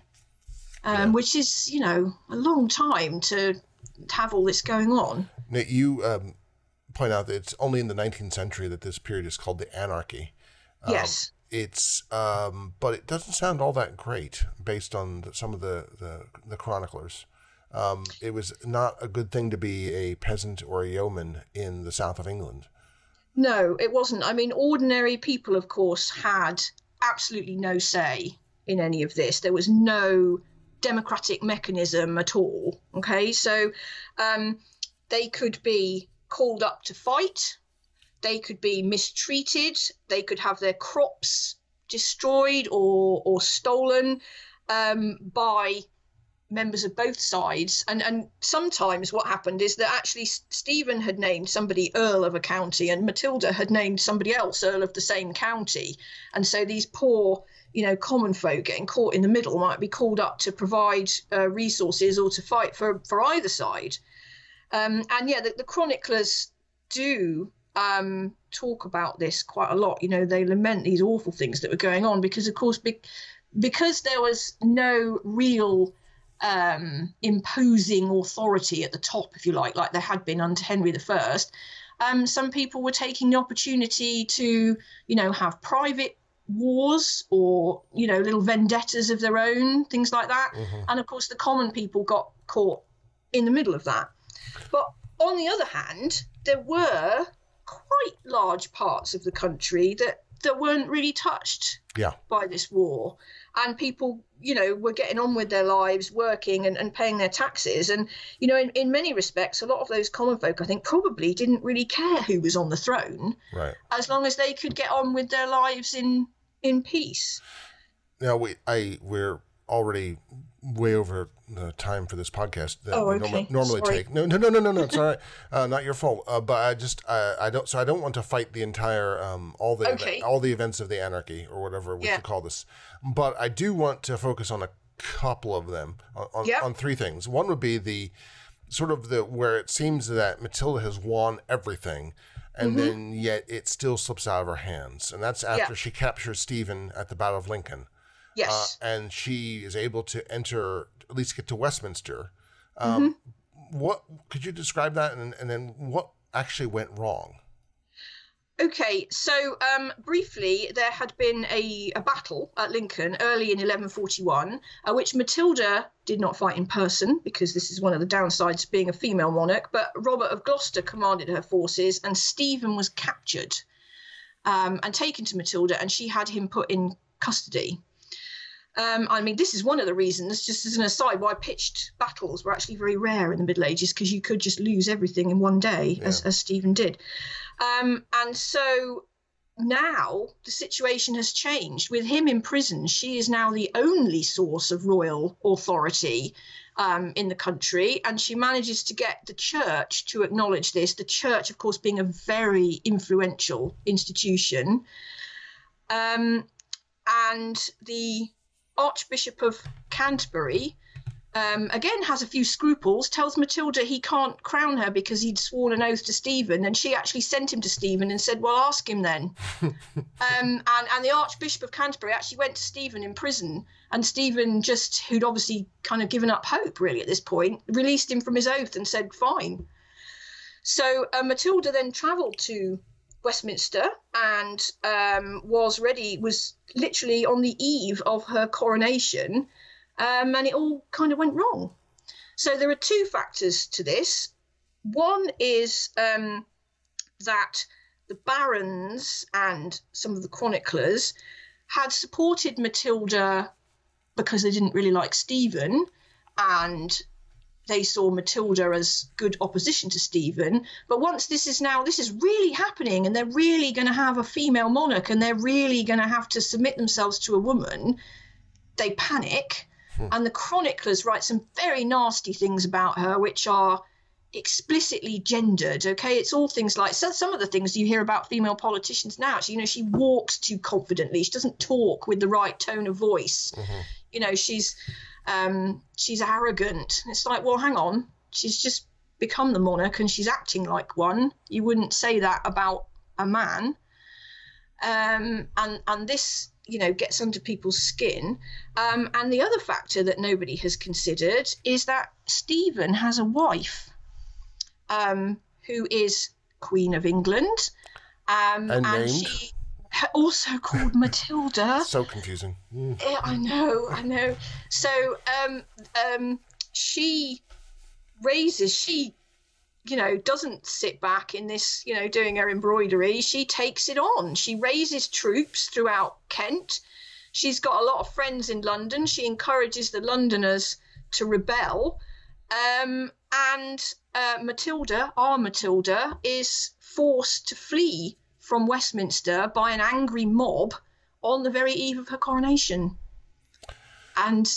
um, yeah. which is you know a long time to have all this going on. Now, you um, point out that it's only in the 19th century that this period is called the Anarchy. Um, yes. It's, um, but it doesn't sound all that great based on the, some of the the, the chroniclers. Um, it was not a good thing to be a peasant or a yeoman in the south of England. No, it wasn't. I mean, ordinary people, of course, had absolutely no say in any of this. There was no democratic mechanism at all. Okay, so um, they could be called up to fight, they could be mistreated, they could have their crops destroyed or or stolen um, by members of both sides and and sometimes what happened is that actually Stephen had named somebody earl of a county and Matilda had named somebody else earl of the same county and so these poor you know, common folk getting caught in the middle might be called up to provide uh, resources or to fight for, for either side. Um, and yeah, the, the chroniclers do um, talk about this quite a lot. You know, they lament these awful things that were going on because, of course, be, because there was no real um, imposing authority at the top, if you like, like there had been under Henry I. Um, some people were taking the opportunity to, you know, have private wars or you know little vendettas of their own things like that. Mm-hmm. and of course the common people got caught in the middle of that. But on the other hand there were quite large parts of the country that that weren't really touched yeah. by this war. And people you know were getting on with their lives working and, and paying their taxes. And you know in, in many respects a lot of those common folk i think probably didn't really care who was on the throne. Right. As long as they could get on with their lives in in peace. Now we I we're already way over the time for this podcast that oh, okay. we norma- normally Sorry. take. No, no, no, no, no, no. It's all right. Uh, not your fault. Uh, but I just I, I don't. So I don't want to fight the entire um all the okay. all the events of the anarchy or whatever we yeah. should call this. But I do want to focus on a couple of them on yeah. on three things. One would be the sort of the where it seems that Matilda has won everything and mm-hmm. then yet it still slips out of her hands. And that's after yeah. she captures Stephen at the Battle of Lincoln. Yes. Uh, and she is able to enter, at least get to Westminster. Um, mm-hmm. What could you describe that, and, and then what actually went wrong? Okay, so um, briefly, there had been a, a, battle at Lincoln early in 1141, uh, which Matilda did not fight in person because this is one of the downsides of being a female monarch. But Robert of Gloucester commanded her forces, and Stephen was captured um, and taken to Matilda, and she had him put in custody. Um, I mean, this is one of the reasons, just as an aside, why pitched battles were actually very rare in the Middle Ages because you could just lose everything in one day, yeah. as, as Stephen did. Um, and so now the situation has changed. With him in prison, she is now the only source of royal authority um, in the country, and she manages to get the church to acknowledge this. The church, of course, being a very influential institution. Um, and the Archbishop of Canterbury um, again has a few scruples, tells Matilda he can't crown her because he'd sworn an oath to Stephen, and she actually sent him to Stephen and said, "Well, ask him then." um, and and the Archbishop of Canterbury actually went to Stephen in prison, and Stephen just, who'd obviously kind of given up hope really at this point, released him from his oath and said, "Fine." So uh, Matilda then travelled to Westminster and um, was ready, was literally on the eve of her coronation, um, and it all kind of went wrong. So there are two factors to this. One is um, that the barons and some of the chroniclers had supported Matilda because they didn't really like Stephen and they saw Matilda as good opposition to Stephen. But once this is now, this is really happening, and they're really going to have a female monarch, and they're really going to have to submit themselves to a woman, they panic. Hmm. And the chroniclers write some very nasty things about her, which are explicitly gendered. Okay, it's all things like so some of the things you hear about female politicians now. So, you know, she walks too confidently. She doesn't talk with the right tone of voice. Mm-hmm. You know, she's um, she's arrogant. It's like, well, hang on, she's just become the monarch and she's acting like one. You wouldn't say that about a man. Um, and and this, you know, gets under people's skin. Um, and the other factor that nobody has considered is that Stephen has a wife, um, who is Queen of England, um, and, and she also called Matilda. so confusing. Mm. Yeah, I know, I know. So um, um, she raises, she, you know, doesn't sit back in this, you know, doing her embroidery. She takes it on. She raises troops throughout Kent. She's got a lot of friends in London. She encourages the Londoners to rebel. Um, and uh, Matilda, our Matilda, is forced to flee from Westminster by an angry mob on the very eve of her coronation. And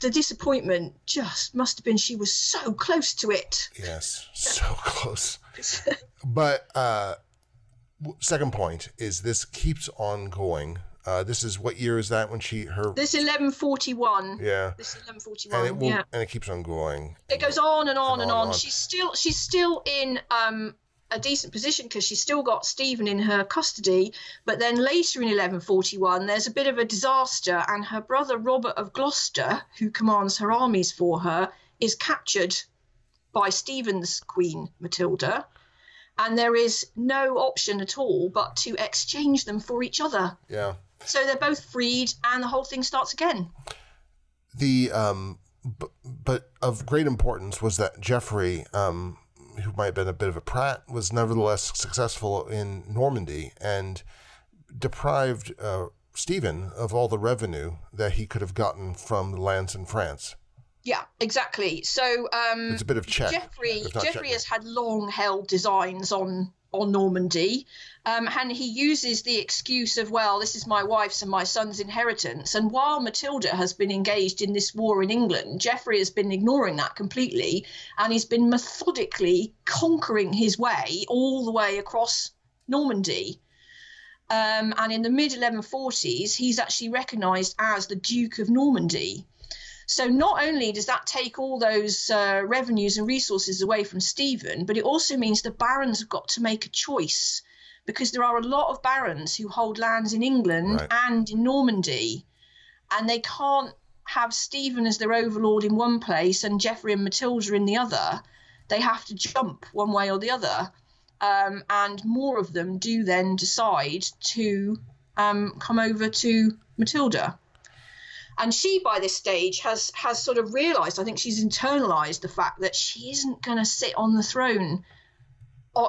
the disappointment just must have been she was so close to it. Yes, so close. but uh, second point is this keeps on going. Uh, this is what year is that when she her this eleven forty one yeah this eleven forty one and it yeah and it keeps on going it goes on and on and, and on, on. on, she's still she's still in um a decent position because she's still got Stephen in her custody. But then later in 1141, there's a bit of a disaster, and her brother Robert of Gloucester, who commands her armies for her, is captured by Stephen's queen, Matilda. And there is no option at all but to exchange them for each other. Yeah. So they're both freed, and the whole thing starts again. The um, but, but of great importance was that Geoffrey um who might have been a bit of a prat, was nevertheless successful in Normandy and deprived uh, Stephen of all the revenue that he could have gotten from the lands in France. Yeah, exactly. So um, it's a bit of check. Geoffrey Geoffrey has had long held designs on on Normandy. Um, and he uses the excuse of, well, this is my wife's and my son's inheritance. And while Matilda has been engaged in this war in England, Geoffrey has been ignoring that completely. And he's been methodically conquering his way all the way across Normandy. Um, and in the mid 1140s, he's actually recognised as the Duke of Normandy. So not only does that take all those uh, revenues and resources away from Stephen, but it also means the barons have got to make a choice because there are a lot of barons who hold lands in England right. and in Normandy, and they can't have Stephen as their overlord in one place and Geoffrey and Matilda in the other. They have to jump one way or the other. Um, and more of them do then decide to um, come over to Matilda and she by this stage has has sort of realized i think she's internalized the fact that she isn't going to sit on the throne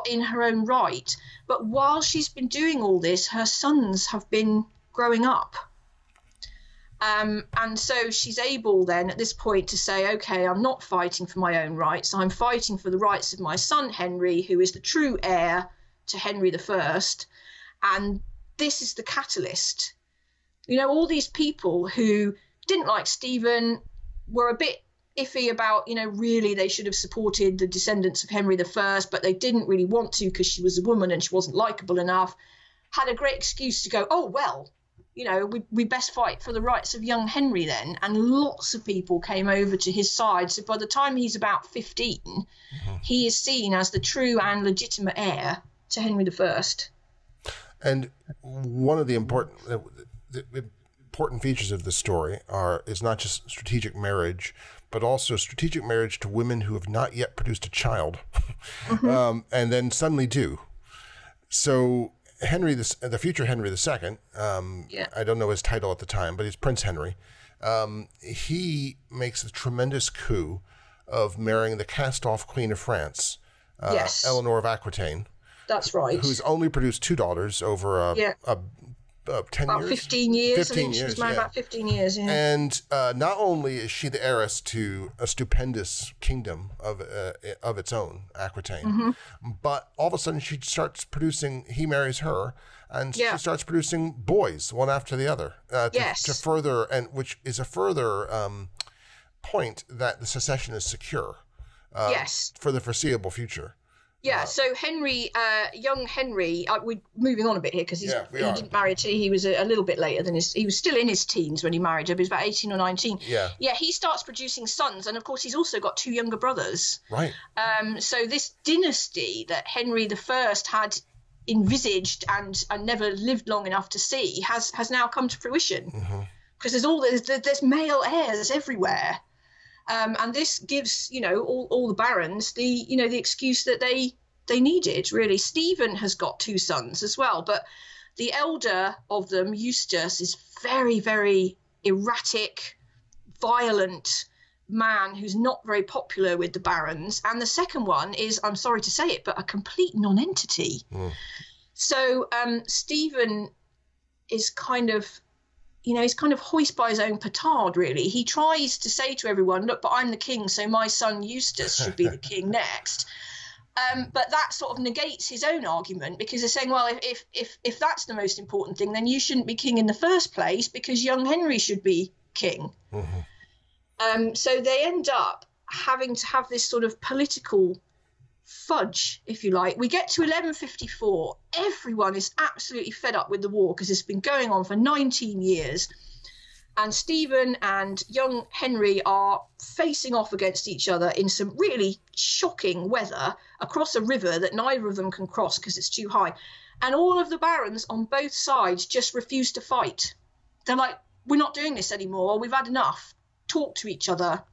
in her own right but while she's been doing all this her sons have been growing up um, and so she's able then at this point to say, okay, I'm not fighting for my own rights. I'm fighting for the rights of my son Henry, who is the true heir to Henry I. And this is the catalyst you know, all these people who didn't like Stephen were a bit iffy about, you know, really they should have supported the descendants of Henry I, but they didn't really want to because she was a woman and she wasn't likable enough. Had a great excuse to go, oh, well, you know, we, we best fight for the rights of young Henry then. And lots of people came over to his side. So by the time he's about 15, mm-hmm. he is seen as the true and legitimate heir to Henry I. And one of the important important features of the story are is not just strategic marriage, but also strategic marriage to women who have not yet produced a child, mm-hmm. um, and then suddenly do. So Henry, the, the future Henry II, um, yeah. I don't know his title at the time, but he's Prince Henry. Um, he makes a tremendous coup of marrying the cast-off Queen of France, uh, yes. Eleanor of Aquitaine. That's right. Who's only produced two daughters over a, yeah. a uh, 10 about years? 15 years. 15 I think years, she was married yeah. about 15 years. Yeah. And uh, not only is she the heiress to a stupendous kingdom of uh, of its own, Aquitaine, mm-hmm. but all of a sudden she starts producing, he marries her, and yeah. she starts producing boys one after the other uh, to, yes. to further, and which is a further um, point that the succession is secure. Uh, yes. For the foreseeable future. Yeah, so Henry, uh, young Henry, uh, we're moving on a bit here because yeah, he are. didn't marry until he was a, a, little bit later than his. He was still in his teens when he married her. But he was about eighteen or nineteen. Yeah. Yeah, he starts producing sons, and of course he's also got two younger brothers. Right. Um. So this dynasty that Henry the First had envisaged and and never lived long enough to see has has now come to fruition. Because mm-hmm. there's all there's there's male heirs everywhere. Um, and this gives you know all, all the barons the you know the excuse that they they needed really. Stephen has got two sons as well, but the elder of them, Eustace, is very very erratic, violent man who's not very popular with the barons, and the second one is I'm sorry to say it, but a complete non-entity. Mm. So um, Stephen is kind of you know, he's kind of hoist by his own petard, really. He tries to say to everyone, look, but I'm the king, so my son Eustace should be the king next. Um, but that sort of negates his own argument because they're saying, well, if, if, if that's the most important thing, then you shouldn't be king in the first place because young Henry should be king. Mm-hmm. Um, so they end up having to have this sort of political fudge, if you like. We get to 1154. Everyone is absolutely fed up with the war because it's been going on for 19 years. And Stephen and young Henry are facing off against each other in some really shocking weather across a river that neither of them can cross because it's too high. And all of the barons on both sides just refuse to fight. They're like, we're not doing this anymore. We've had enough. Talk to each other.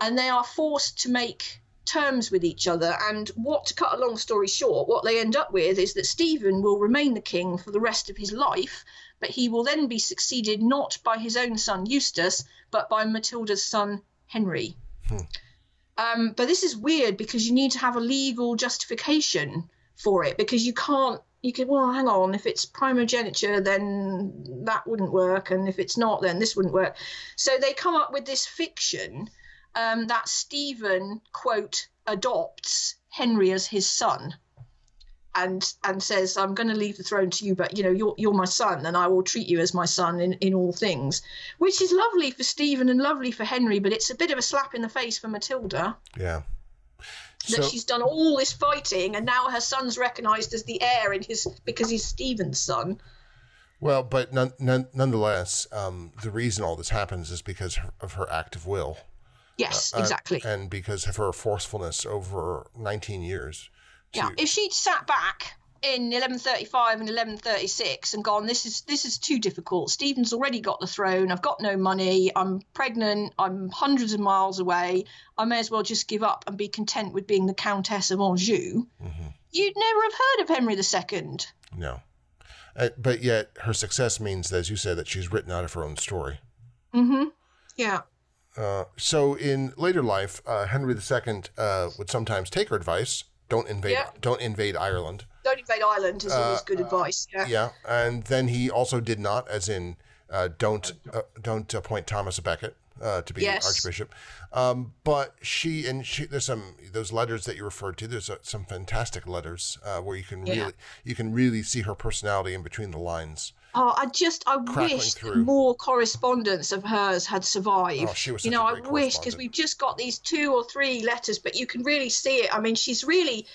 And they are forced to make terms with each other. And what, to cut a long story short, what they end up with is that Stephen will remain the king for the rest of his life, but he will then be succeeded not by his own son Eustace, but by Matilda's son Henry. Hmm. Um, but this is weird because you need to have a legal justification for it because you can't. You could well, hang on. If it's primogeniture, then that wouldn't work, and if it's not, then this wouldn't work. So they come up with this fiction um, that Stephen quote adopts Henry as his son and and says I'm going to leave the throne to you but you know you're you're my son and I will treat you as my son in in all things which is lovely for Stephen and lovely for Henry but it's a bit of a slap in the face for Matilda. Yeah. That so, she's done all this fighting and now her son's recognized as the heir in his because he's Stephen's son. Well but none, none, nonetheless um, the reason all this happens is because of her act of will Yes, uh, exactly. and because of her forcefulness over 19 years. To... Yeah, if she'd sat back in 1135 and 1136 and gone this is this is too difficult. Stephen's already got the throne. I've got no money. I'm pregnant. I'm hundreds of miles away. I may as well just give up and be content with being the countess of anjou. Mm-hmm. you'd never have heard of henry ii no. Uh, but yet her success means as you said that she's written out of her own story. Mm-hmm. Yeah uh, so in later life, uh, Henry II uh, would sometimes take her advice: don't invade, yeah. don't invade Ireland. Don't invade Ireland is always good uh, advice. Yeah. Yeah, and then he also did not, as in, uh, don't don't appoint Thomas Becket. to be yes. archbishop, um, but she and she there's some those letters that you referred to. There's some fantastic letters where you can yeah. really you can really see her personality in between the lines. Oh, I just I wish more correspondence of hers had survived. Oh, she was you know, I wish because we've just got these two or three letters, but you can really see it. I mean, she's really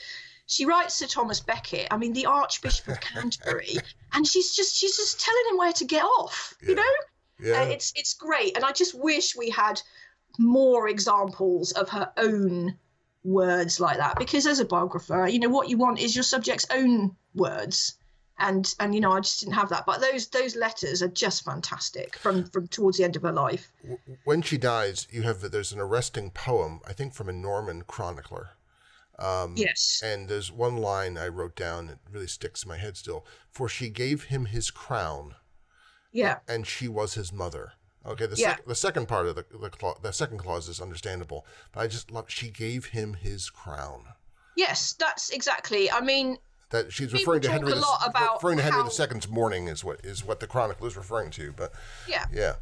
she writes to Thomas Becket, I mean, the Archbishop of Canterbury, and she's just she's just telling him where to get off. Yeah. You know, yeah. Uh, it's it's great, and I just wish we had more examples of her own words like that because as a biographer, you know, what you want is your subject's own words and and you know I just didn't have that. But those those letters are just fantastic from from towards the end of her life. When she dies, you have there's an arresting poem, I think from a Norman chronicler. Um, yes. And there's one line I wrote down that really sticks in my head still. For she gave him his crown. Yeah. And she was his mother. Okay. The, yeah. sec- the second part of the the, cla- the second clause is understandable, but I just love she gave him his crown. Yes, that's exactly. I mean, that she's referring to Henry. A lot the, about referring to Henry how, II's mourning is what is what the chronicle is referring to. But yeah, yeah.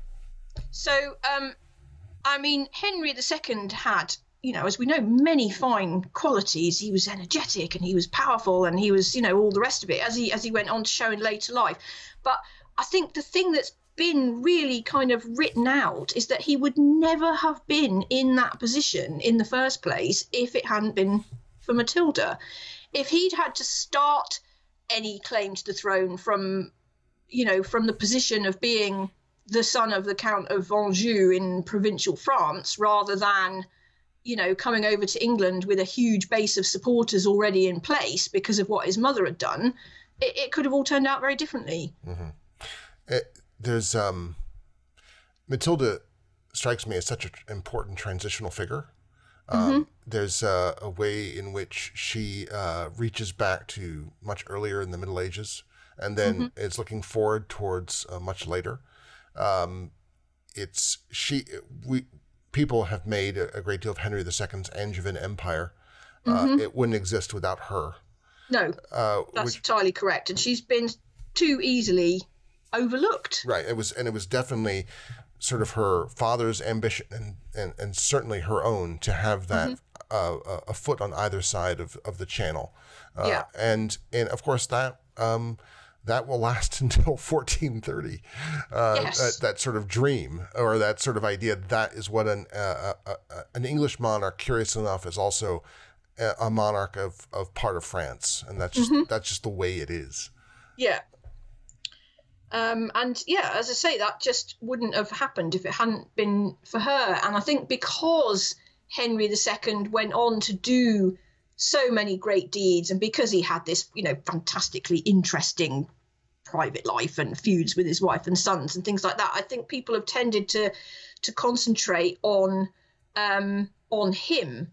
So, um, I mean, Henry II had, you know, as we know, many fine qualities. He was energetic and he was powerful and he was, you know, all the rest of it as he as he went on to show in later life. But I think the thing that's been really kind of written out is that he would never have been in that position in the first place if it hadn't been for Matilda if he'd had to start any claim to the throne from, you know, from the position of being the son of the Count of Anjou in provincial France, rather than, you know, coming over to England with a huge base of supporters already in place because of what his mother had done, it, it could have all turned out very differently. Mm-hmm. It, eh, there's um, Matilda strikes me as such an important transitional figure um, mm-hmm. There's a, a, way in which she uh, reaches back to much earlier in the Middle Ages and then mm-hmm. is looking forward towards uh, much later. Um, it's she we people have made a, a, great deal of Henry II's Angevin Empire. Uh, mm-hmm. it wouldn't exist without her. No, uh, that's which, entirely correct, and she's been too easily overlooked. Right. It was, and it was definitely sort of her father's ambition and, and, and certainly her own to have that mm-hmm. Uh, a foot on either side of, of the channel. Uh, yeah. And, and of course that, um, that will last until 1430. Uh, yes. that, that, sort of dream or that sort of idea that is what an, uh, uh, uh an English monarch, curious enough, is also a monarch of, of part of France. And that's just, mm-hmm. that's just the way it is. Yeah. Um, and yeah, as I say, that just wouldn't have happened if it hadn't been for her. And I think because Henry II went on to do so many great deeds, and because he had this, you know, fantastically interesting private life and feuds with his wife and sons and things like that, I think people have tended to to concentrate on um, on him.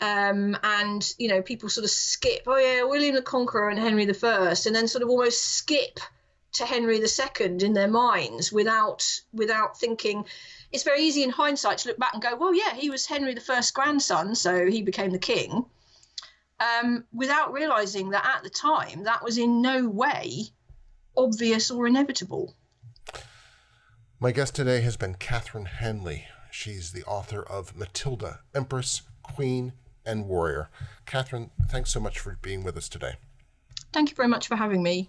Um, and you know, people sort of skip, oh yeah, William the Conqueror and Henry I, and then sort of almost skip to Henry II in their minds without without thinking. It's very easy in hindsight to look back and go, well, yeah, he was Henry the I's grandson, so he became the king, um, without realizing that at the time that was in no way obvious or inevitable. My guest today has been Catherine Hanley. She's the author of Matilda, Empress, Queen, and Warrior. Catherine, thanks so much for being with us today. Thank you very much for having me.